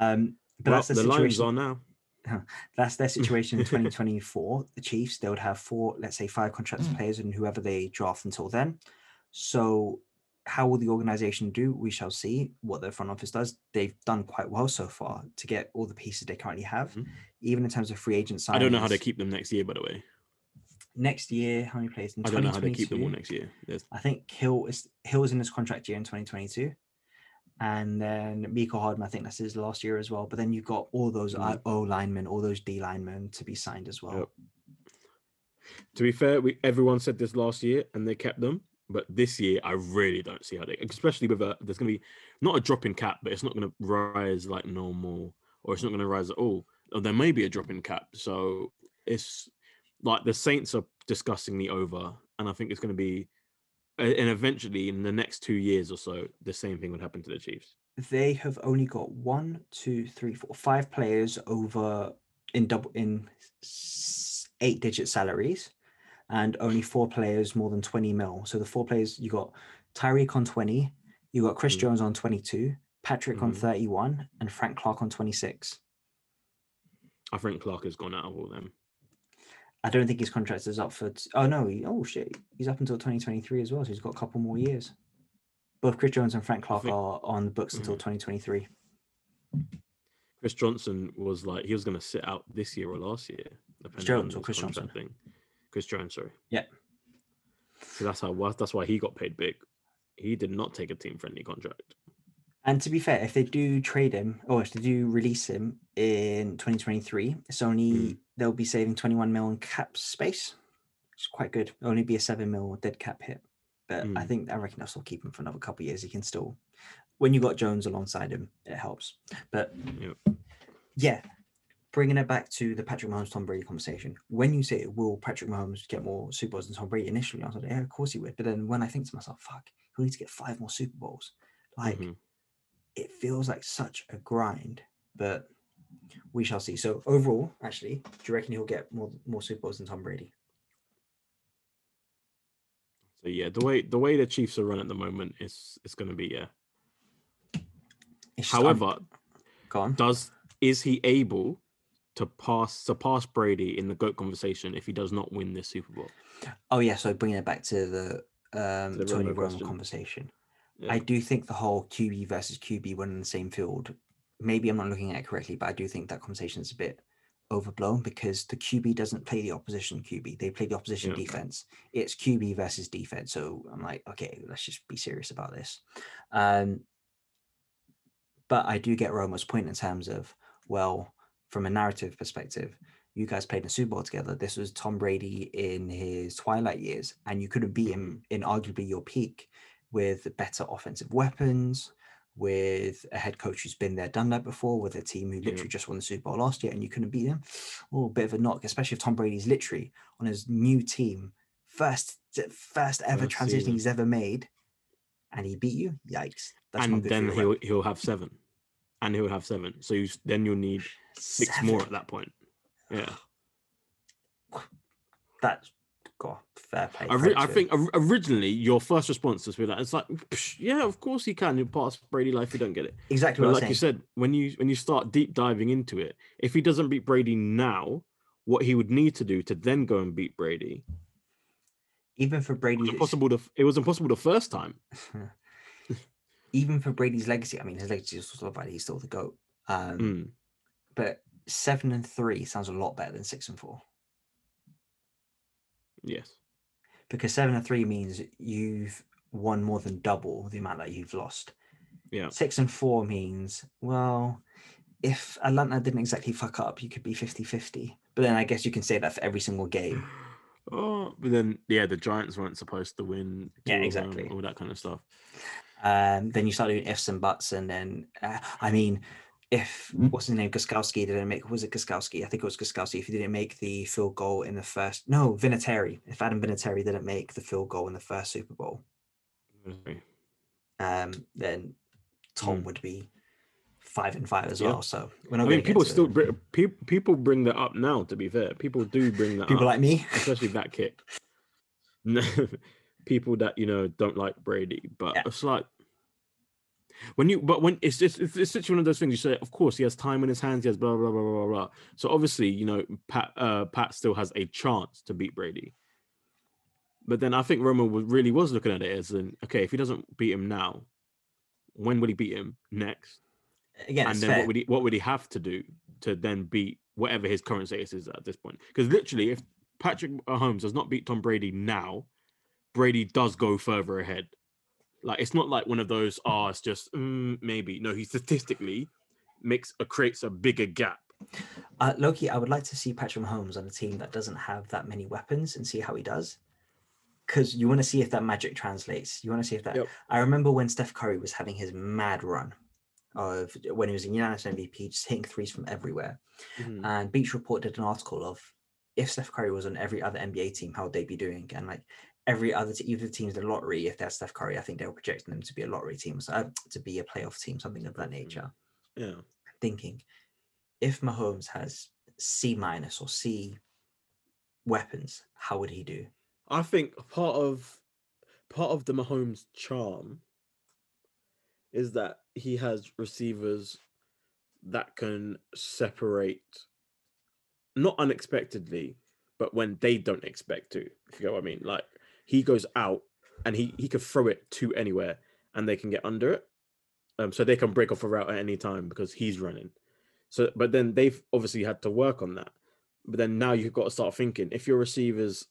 Um, but Well, that's the, the lines situation. are now. That's their situation in 2024. The Chiefs, they would have four, let's say five contracted Mm. players and whoever they draft until then. So how will the organization do? We shall see what their front office does. They've done quite well so far to get all the pieces they currently have, Mhm. even in terms of free agent signings. I don't know how they keep them next year, by the way. next year. How many players? In I don't know how they keep them all next year. There's, I think Hill is Hill is in his contract year in 2022. And then Mecole Hardman, I think that's his last year as well. But then you've got all those Mhm. O linemen, all those D linemen to be signed as well. Yep. to be fair, we everyone said this last year and they kept them. But this year, I really don't see how they, especially with a, there's going to be not a drop in cap, but it's not going to rise like normal, or it's not going to rise at all. Or there may be a drop in cap. So it's like the Saints are disgustingly over, and I think it's going to be, and eventually in the next two years or so, the same thing would happen to the Chiefs. They have only got one, two, three, four, five players over in double in eight digit salaries, and only four players more than 20 mil. So the four players you got Tyreek on 20, you got Chris Mm. Jones on 22, Patrick on Mhm. 31, and Frank Clark on 26. I think Clark has gone out of all them. I don't think his contract is up for. T- oh no! He, oh shit! He's up until 2023 as well, so he's got a couple more years. Both Chris Jones and Frank Clark think- are on the books until Mhm. 2023. Chris Johnson was like he was going to sit out this year or last year. on Jones or Chris Johnson? Thing. Chris Jones, sorry. Yeah. So that's how that's why he got paid big. He did not take a team friendly contract. And to be fair, if they do trade him or if they do release him in 2023, it's only Mm. they'll be saving 21 mil in cap space, which is quite good. It'll only be a seven mil dead cap hit. But I Mm. think I reckon they'll still keep him for another couple of years. He can still, when you got Jones alongside him, it helps. But Yep. yeah, bringing it back to the Patrick Mahomes Tom Brady conversation. When you say will Patrick Mahomes get more Super Bowls than Tom Brady initially, I was like, yeah, of course he would. But then when I think to myself, fuck, he'll need to get five more Super Bowls. Like Mhm. It feels like such a grind, but we shall see. So overall, actually, do you reckon he'll get more more Super Bowls than Tom Brady? So yeah, the way the way the Chiefs are run at the moment is it's going to be yeah. It's However, does is he able to pass surpass Brady in the goat conversation if he does not win this Super Bowl? Oh yeah, so bringing it back to the um, the Tony Romo Romo conversation. Yeah. I do think the whole QB versus QB when in the same field. Maybe I'm not looking at it correctly, but I do think that conversation is a bit overblown because the QB doesn't play the opposition QB; they play the opposition Yeah. defense. It's QB versus defense. So I'm like, okay, let's just be serious about this. Um, but I do get Romo's point in terms of, well, from a narrative perspective, you guys played in a Super Bowl together. This was Tom Brady in his twilight years, and you couldn't beat him in arguably your peak with better offensive weapons, with a head coach who's been there, done that before, with a team who Yeah. literally just won the Super Bowl last year, and you couldn't beat them. Oh, a bit of a knock, especially if Tom Brady's literally on his new team, first first ever transition he's ever made, and he beat you. Yikes! That's and then he'll he'll have seven, and he'll have seven. So you then you'll need rep. six more at that point. Yeah, That's God, I, I think originally your first response was be like, it's like, "Psh, yeah, of course he can. He'll pass Brady life. You don't get it. exactly like you said, when you when you start deep diving into it, if he doesn't beat Brady now, what he would need to do to then go and beat Brady Even for was impossible. To, it was impossible the first time. even for Brady's legacy, I mean, his legacy is still valid. He's still the goat. Um, Mm, But seven and three sounds a lot better than six and four yes. Because seven and three means you've won more than double the amount that you've lost. Yeah. Six and four means, well, if Atlanta didn't exactly fuck up, you could be 50 50. But then I guess you can say that for every single game. Oh, but then yeah, the Giants weren't supposed to win. Yeah, two of them, exactly. All that kind of stuff. Um, then you start doing ifs and buts, and then uh, I mean, if Mm. what's his name, Gostkowski didn't make was it Gostkowski? I think it was Gostkowski. If he didn't make the field goal in the first, no, Vinatieri. If Adam Vinatieri didn't make the field goal in the first Super Bowl, um, then Tom Mm. would be five and five as Yeah. well. So we're I mean, people still bring, pe- people bring that up now. To be fair, people do bring that up. people up, like me. especially that kick. No, people that you know don't like Brady, but Yeah. it's like when you, but when it's just it's, it's such one of those things. You say, of course, he has time in his hands. He has blah blah blah blah blah. blah. So obviously, you know, Pat uh, Pat still has a chance to beat Brady. But then I think Romo was, really was looking at it as an okay, if he doesn't beat him now, when will he beat him next? Again, and then fair. what would he what would he have to do to then beat whatever his current status is at this point? Because literally, if Patrick Mahomes does not beat Tom Brady now, Brady does go further ahead. Like it's not like one of those. Oh, it's just mm, maybe. No, he statistically makes a creates a bigger gap. Uh, Loki, I would like to see Patrick Mahomes on a team that doesn't have that many weapons and see how he does. Because you want to see if that magic translates. You want to see if that. Yep. I remember when Steph Curry was having his mad run of when he was in unanimous MVP, just hitting threes from everywhere. Mhm. And Bleacher Report did an article of if Steph Curry was on every other NBA team, how would they be doing? And like every other, even the teams the lottery, if they're Steph Curry, I think they were projecting them to be a lottery team, so, uh, to be a playoff team, something of that nature. Yeah. Thinking if Mahomes has C minus or C weapons, how would he do? I think part of part of the Mahomes charm is that he has receivers that can separate not unexpectedly, but when they don't expect to. If you get what I mean. Like he goes out and he he could throw it to anywhere and they can get under it. Um, so they can break off a route at any time because he's running. So, but then they've obviously had to work on that. But then now you've got to start thinking if your receivers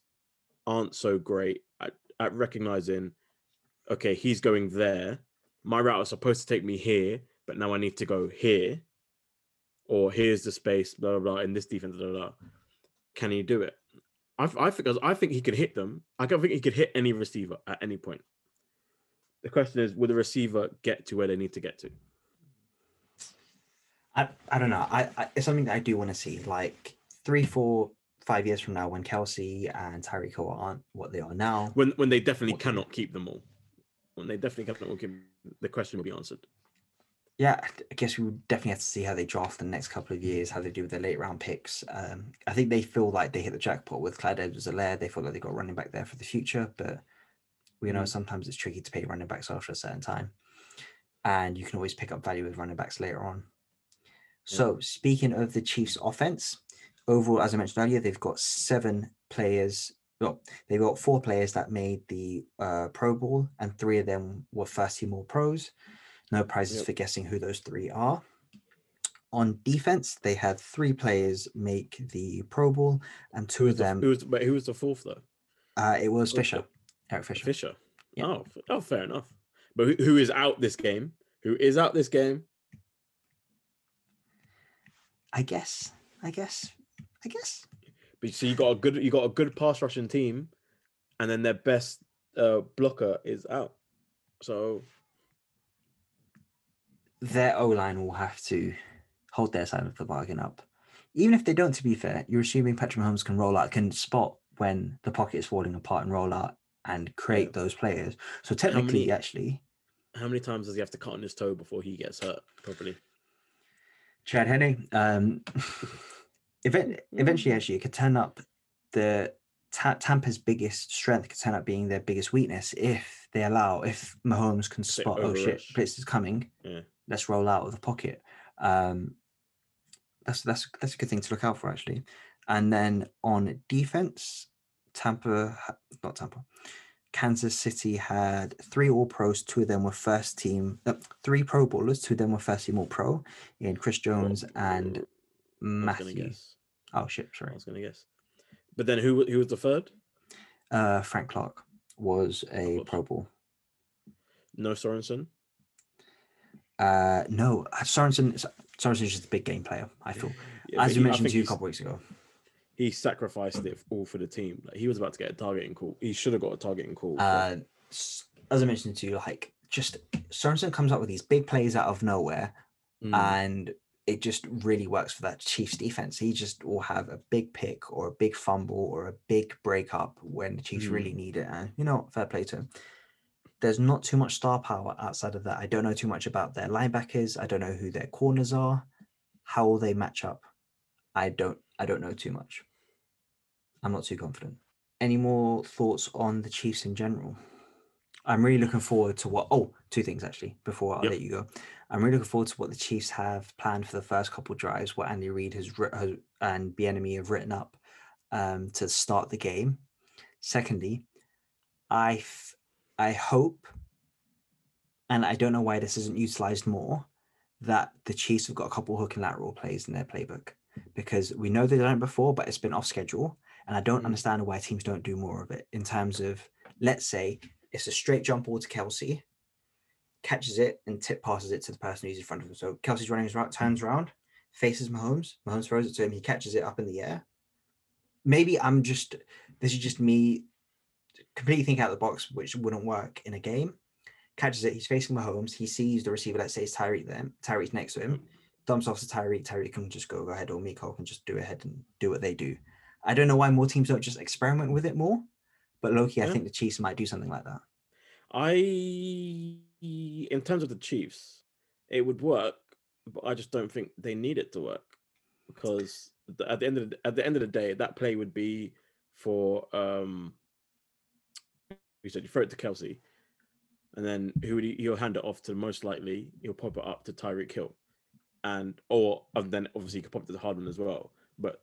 aren't so great at, at recognizing, okay, he's going there. My route is supposed to take me here, but now I need to go here. Or here's the space, blah blah blah. In this defense, blah blah. blah. Can he do it? I, I think I think he could hit them. I don't think he could hit any receiver at any point. The question is, will the receiver get to where they need to get to? I, I don't know. I, I it's something that I do want to see. Like three, four, five years from now, when Kelce and Tyreek Hill aren't what they are now. When when they definitely cannot keep them all. When they definitely cannot keep them the question will be answered. Yeah, I guess we would definitely have to see how they draft the next couple of years, how they do with their late round picks. Um, I think they feel like they hit the jackpot with Clyde Edwards-Helaire. They feel like they got running back there for the future, but we know Mhm. sometimes it's tricky to pay running backs after a certain time, and you can always pick up value with running backs later on. So speaking of the Chiefs' offense, overall, as I mentioned earlier, they've got seven players. Well, they've got four players that made the uh, Pro Bowl, and three of them were first team All Pros. No prizes Yep. for guessing who those three are. On defense, they had three players make the Pro Bowl, and two of was the, them. who was but who was the fourth though? Uh, it was Fisher, Eric Fisher. Fisher. Yeah. Oh, oh, fair enough. But who, who is out this game? Who is out this game? I guess. I guess. I guess. But so you got a good you got a good pass rushing team, and then their best uh, blocker is out. So their O line will have to hold their side of the bargain up. Even if they don't, to be fair, you're assuming Patrick Mahomes can roll out, can spot when the pocket is falling apart and roll out and create those players. So technically, many- actually, how many times does he have to cut on his toe before he gets hurt properly? Chad Henne, um, event, eventually, actually, it could turn up the Ta- Tampa's biggest strength could turn up being their biggest weakness if they allow, if Mahomes can spot, oh shit, blitz is coming. Yeah. Let's roll out of the pocket. Um, that's that's that's a good thing to look out for actually. And then on defense, Tampa, not Tampa, Kansas City had three All Pros. Two of them were first team. Uh, three Pro Bowlers. Two of them were first team All Pro in Chris Jones and I Mathieu. Oh shit, Sorry, I was gonna guess. But then who who was the third? Uh, Frank Clark was a. Pro Bowl. No Sorensen. Uh, no, uh, Sorensen. Sorensen's just a big game player. I feel, Yeah, as you he- mentioned to you a couple weeks ago. he sacrificed it all for the team. Like he was about to get a targeting call. He should have got a targeting call. Uh, as I mentioned to you, like just Sorensen comes up with these big plays out of nowhere, Mm, and it just really works for that Chiefs defense. He just will have a big pick or a big fumble or a big breakup when the Chiefs really need it. And you know, fair play to him. There's not too much star power outside of that. I don't know too much about their linebackers. I don't know who their corners are. How will they match up? I don't. I don't know too much. I'm not too confident. Any more thoughts on the Chiefs in general? I'm really looking forward to what. Oh, two things actually. Before I Yep. let you go, I'm really looking forward to what the Chiefs have planned for the first couple drives. What Andy Reid has, writ- has and Bieniemy have written up um, to start the game. Secondly, I f- I hope, and I don't know why this isn't utilized more, that the Chiefs have got a couple hook and lateral plays in their playbook because we know they've done it before, but it's been off schedule, and I don't Mm. understand why teams don't do more of it in terms of let's say it's a straight jump ball to Kelce, catches it and tip passes it to the person who's in front of him. So Kelce's running his route, turns around, faces Mahomes, Mahomes throws it to him, he catches it up in the air. Maybe I'm just this is just me completely think out of the box, which wouldn't work in a game. Catches it, he's facing Mahomes, he sees the receiver, let's say it's Tyreek there, Tyreek's next to him, dumps off to Tyreek, Tyreek can just go go ahead, or Mecole can just do ahead and do what they do. I don't know why more teams don't just experiment with it more, but Loki, I think the Chiefs might do something like that. I, in terms of the Chiefs, it would work, but I just don't think they need it to work because at the end of the, at the end of the day, that play would be for um. You said you throw it to Kelce, and then who would he, he'll hand it off to? Most likely, he'll pop it up to Tyreek Hill, and or and then obviously he could pop it to Hardman as well. But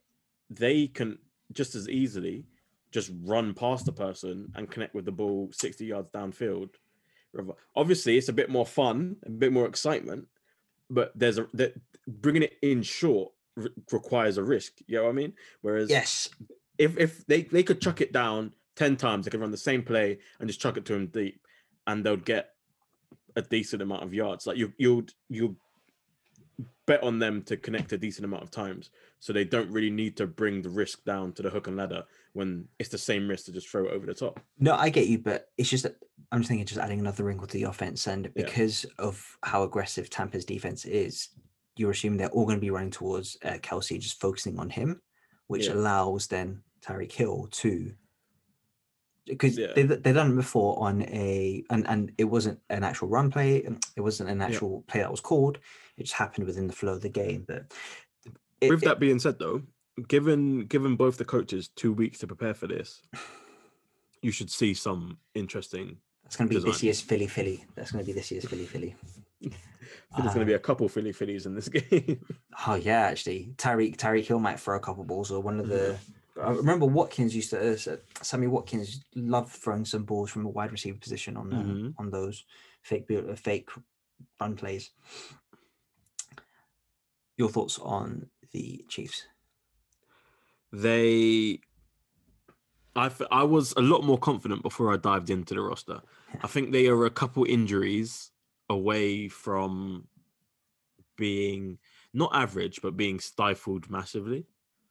they can just as easily just run past the person and connect with the ball 60 yards downfield. Obviously, it's a bit more fun, a bit more excitement, but there's a that bringing it in short re- requires a risk. You know what I mean? Whereas Yes, if if they they could chuck it down 10 times, they could run the same play and just chuck it to him deep, and they'll get a decent amount of yards. Like you you'd you bet on them to connect a decent amount of times, so they don't really need to bring the risk down to the hook and ladder when it's the same risk to just throw it over the top. No, I get you, but it's just that I'm just thinking just adding another wrinkle to the offense, and Yeah. because of how aggressive Tampa's defense is, you're assuming they're all going to be running towards uh, Kelce, just focusing on him, which Yeah. allows then Tyreek Hill to because Yeah. they they've done it before on a and and it wasn't an actual run play, um, it wasn't an actual play that was called. It just happened within the flow of the game, but. It, With it- that being said, though, given given both the coaches two weeks to prepare for this, you should see some interesting. that's going to be this year's Philly Philly. That's going to be this year's Philly Philly. There's going to be a couple Philly Phillies in this game. Oh yeah, actually, Tyreek Tyreek Hill might throw a couple balls, or one of the. Mm-hmm. I remember Watkins used to. Uh, Sammy Watkins loved throwing some balls from a wide receiver position on uh, Mhm. on those fake uh, fake run plays. Your thoughts on the Chiefs? they I I was a lot more confident before I dived into the roster. I think they are a couple injuries away from being not average, but being stifled massively.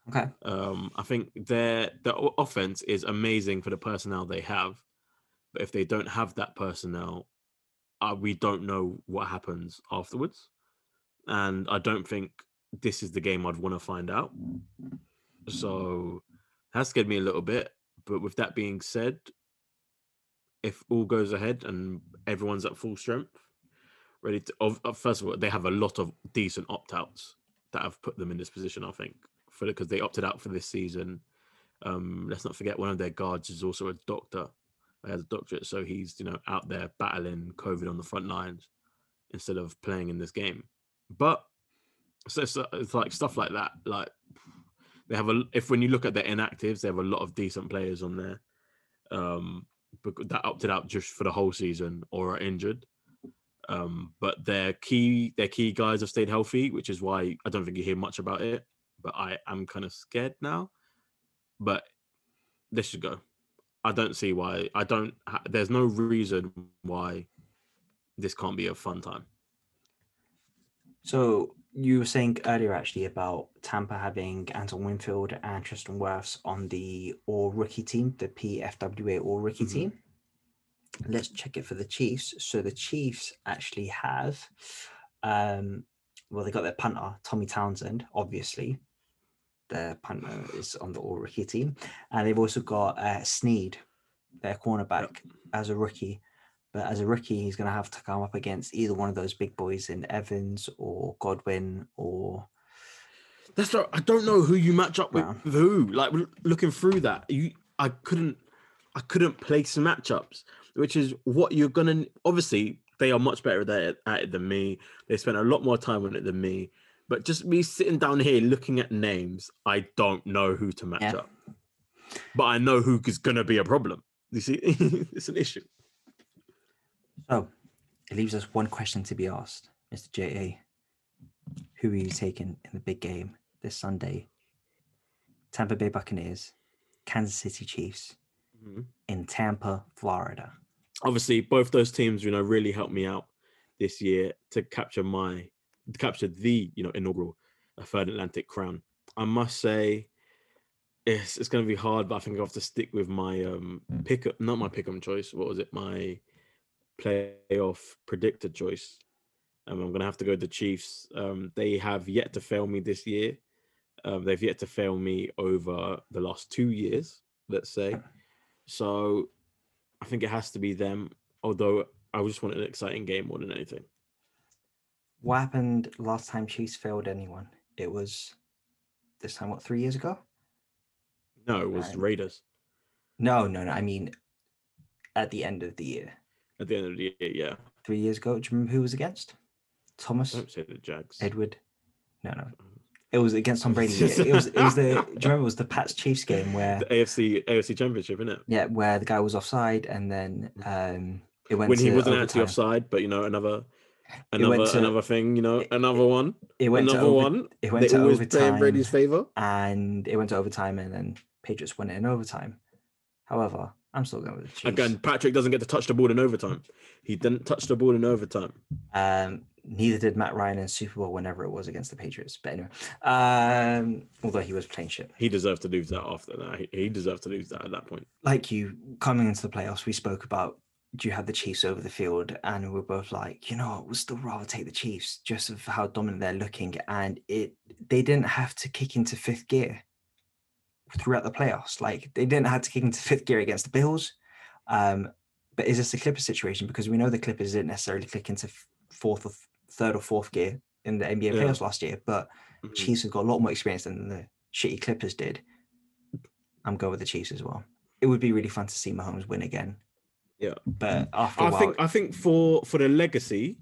Okay, Um, I think their the offense is amazing for the personnel they have, but if they don't have that personnel, uh, we don't know what happens afterwards. And I don't think this is the game I'd want to find out. So that scared me a little bit. But with that being said, if all goes ahead and everyone's at full strength, ready to, of- first of all, they have a lot of decent opt outs that have put them in this position, I think, for because they opted out for this season. Um, let's not forget one of their guards is also a doctor. He has a doctorate, so he's you know out there battling COVID on the front lines instead of playing in this game. But so it's, it's like stuff like that. Like they have a if when you look at their inactives, they have a lot of decent players on there. Um, that opted out just for the whole season or are injured. Um, but their key their key guys have stayed healthy, which is why I don't think you hear much about it. But I am kind of scared now. But this should go. I don't see why. I don't. There's no reason why this can't be a fun time. so you were saying earlier actually about Tampa having Antoine Winfield and Tristan Wirfs on the All Rookie team, the PFWA All Rookie Mhm. team. Let's check it for the Chiefs. So the Chiefs actually have, um, well, they got their punter Tommy Townsend, obviously. Their punter is on the All Rookie team, and they've also got uh, Sneed, their cornerback, as a rookie. But as a rookie, he's going to have to come up against either one of those big boys in Evans or Godwin or That's not, I don't know who you match up with Brown. who. Like looking through that, you I couldn't I couldn't place matchups, which is what you're gonna. Obviously, they are much better at it, at it than me. They spent a lot more time on it than me. But just me sitting down here looking at names, I don't know who to match Yeah. up. But I know who is gonna be a problem. You see, it's an issue. So it leaves us one question to be asked, Mr. JA. Who are you taking in the big game this Sunday? Tampa Bay Buccaneers, Kansas City Chiefs Mhm. in Tampa, Florida. Obviously, both those teams, you know, really helped me out this year to capture my to capture the you know inaugural uh, third Atlantic crown. I must say, it's it's going to be hard, but I think I have to stick with my um pick up, not my pick 'em choice. What was it? My playoff predictor choice. Um, I'm going to have to go the Chiefs. Um, they have yet to fail me this year. Um, they've yet to fail me over the last two years, let's say. So I think it has to be them. Although I just want an exciting game more than anything. What happened last time Chiefs failed anyone? It was this time, what, three years ago? No, it was And- Raiders No, no, no. I mean, at the end of the year, at the end of the year. Yeah, three years ago. Do you remember who was against? Thomas don't say the Jags. Edward. No, no. It was against Tom Brady. It was. It was the. Do you remember? It was the Pats Chiefs game where The AFC AFC Championship, isn't it? yeah, where the guy was offside and then um it went When he wasn't actually offside, but you know another another to- another thing. You know it- another one, It went to another over, one. It went they to overtime, Brady's favor. and it went to overtime, and then Patriots won it in overtime. However, I'm still going with the Chiefs. Again, Patrick doesn't get to touch the ball in overtime. He didn't touch the ball in overtime. Um, neither did Matt Ryan in Super Bowl whenever it was against the Patriots. But anyway, um, although he was playing shit. He deserved to lose that after that. He, he deserved to lose that at that point. Like you, coming into the playoffs, we spoke about do you have the Chiefs over the field, and we were both like, you know, we'll still rather take the Chiefs just of how dominant they're looking, and it they didn't have to kick into fifth gear throughout the playoffs. Like they didn't have to kick into fifth gear against the Bills. Um, but is this a Clippers situation? Because we know the Clippers didn't necessarily click into fourth or third or fourth gear in the NBA Yeah. playoffs last year, but Mhm. Chiefs have got a lot more experience than the shitty Clippers did. I'm going with the Chiefs as well. It would be really fun to see Mahomes win again. Yeah. But after a I while, think I think for for the legacy,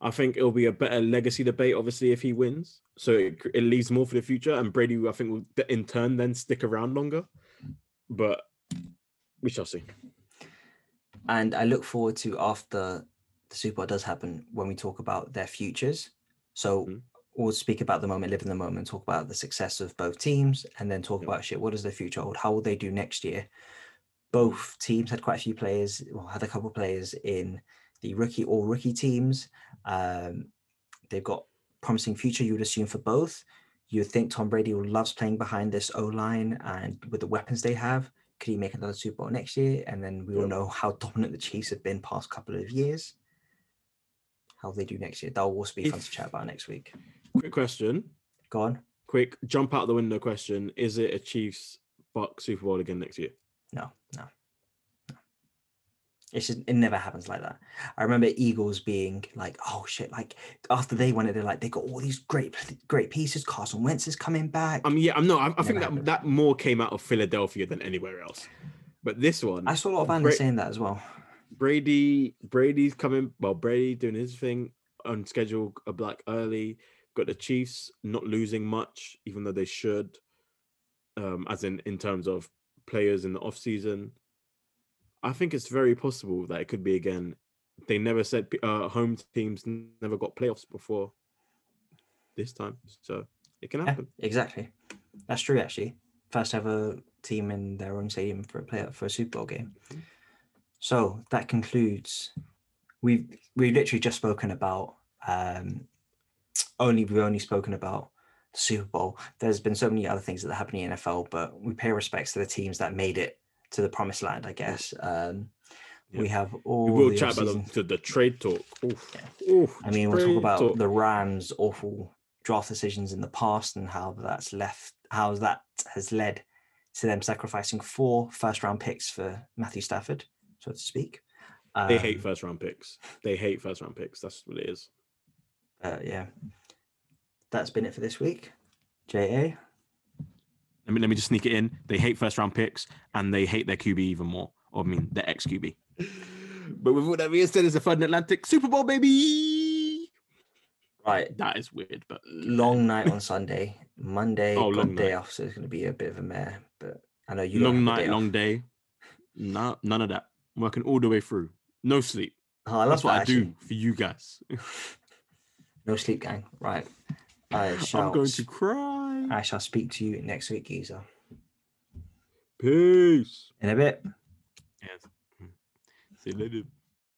I think it'll be a better legacy debate. Obviously, if he wins, so it, it leaves more for the future, and Brady, I think, will in turn then stick around longer. But we shall see. and I look forward to after the Super Bowl does happen when we talk about their futures. So Mhm. we'll speak about the moment, live in the moment, talk about the success of both teams, and then talk Yep. about shit. What does their future hold? How will they do next year? Both teams had quite a few players, well, had a couple of players in the rookie or rookie teams. Um, they've got promising future. You would assume for both. You would think Tom Brady loves playing behind this O line and with the weapons they have. Could he make another Super Bowl next year? And then we all know how dominant the Chiefs have been past couple of years. How they do next year. That will also be fun to chat about next week. Quick question, Go on. quick jump out the window question: Is it a Chiefs Buck Super Bowl again next year? No, no. no. It's just it never happens like that. I remember Eagles being like, "Oh shit!" Like after they won it, they're like, "They got all these great, great pieces. Carson Wentz is coming back." I um, yeah, I'm no, I, I think that happened. that more came out of Philadelphia than anywhere else. But this one, I saw a lot of fans saying that as well. Brady, Brady's coming. Well, Brady doing his thing on schedule, a black early. Got the Chiefs not losing much, even though they should. Um, as in in terms of players in the off season, I think it's very possible that it could be again. They never said uh, home teams never got playoffs before this time, so it can Yeah, happen. exactly. That's true. Actually, first ever team in their own stadium for a play for a Super Bowl game. So that concludes. We've we've literally just spoken about. Um, only we've only spoken about Super Bowl. There's been so many other things that happen in the NFL, but we pay respects to the teams that made it to the promised land. I guess. Um, Yeah. We have all. We will the chat about offseason- the, the, the trade talk. Oof. Oof, I mean, we'll talk about talk. the Rams' awful draft decisions in the past and how that's left, how that has led to them sacrificing four first round picks for Matthew Stafford, so to speak. They hate Um, first round picks. They hate first round picks. That's what it is. uh, yeah. That's been it for this week. JA. Let me let me just sneak it in. They hate first round picks and they hate their QB even more. Or I mean their ex QB. But with all that being said, it's a fun Atlantic Super Bowl, baby. Right. That is weird, but Long night on Sunday. Monday, Oh, got long day night. off, so it's going to be a bit of a mare. But I know you long don't have the night, day long day. Nah, none of that. I'm working all the way through. No sleep. Oh, I love That's what that. I actually. do for you guys. No sleep, gang. Right. I shall. I'm going s- to cry. I shall speak to you next week, geezer. Peace. In a bit. Yes. Hmm. See you later.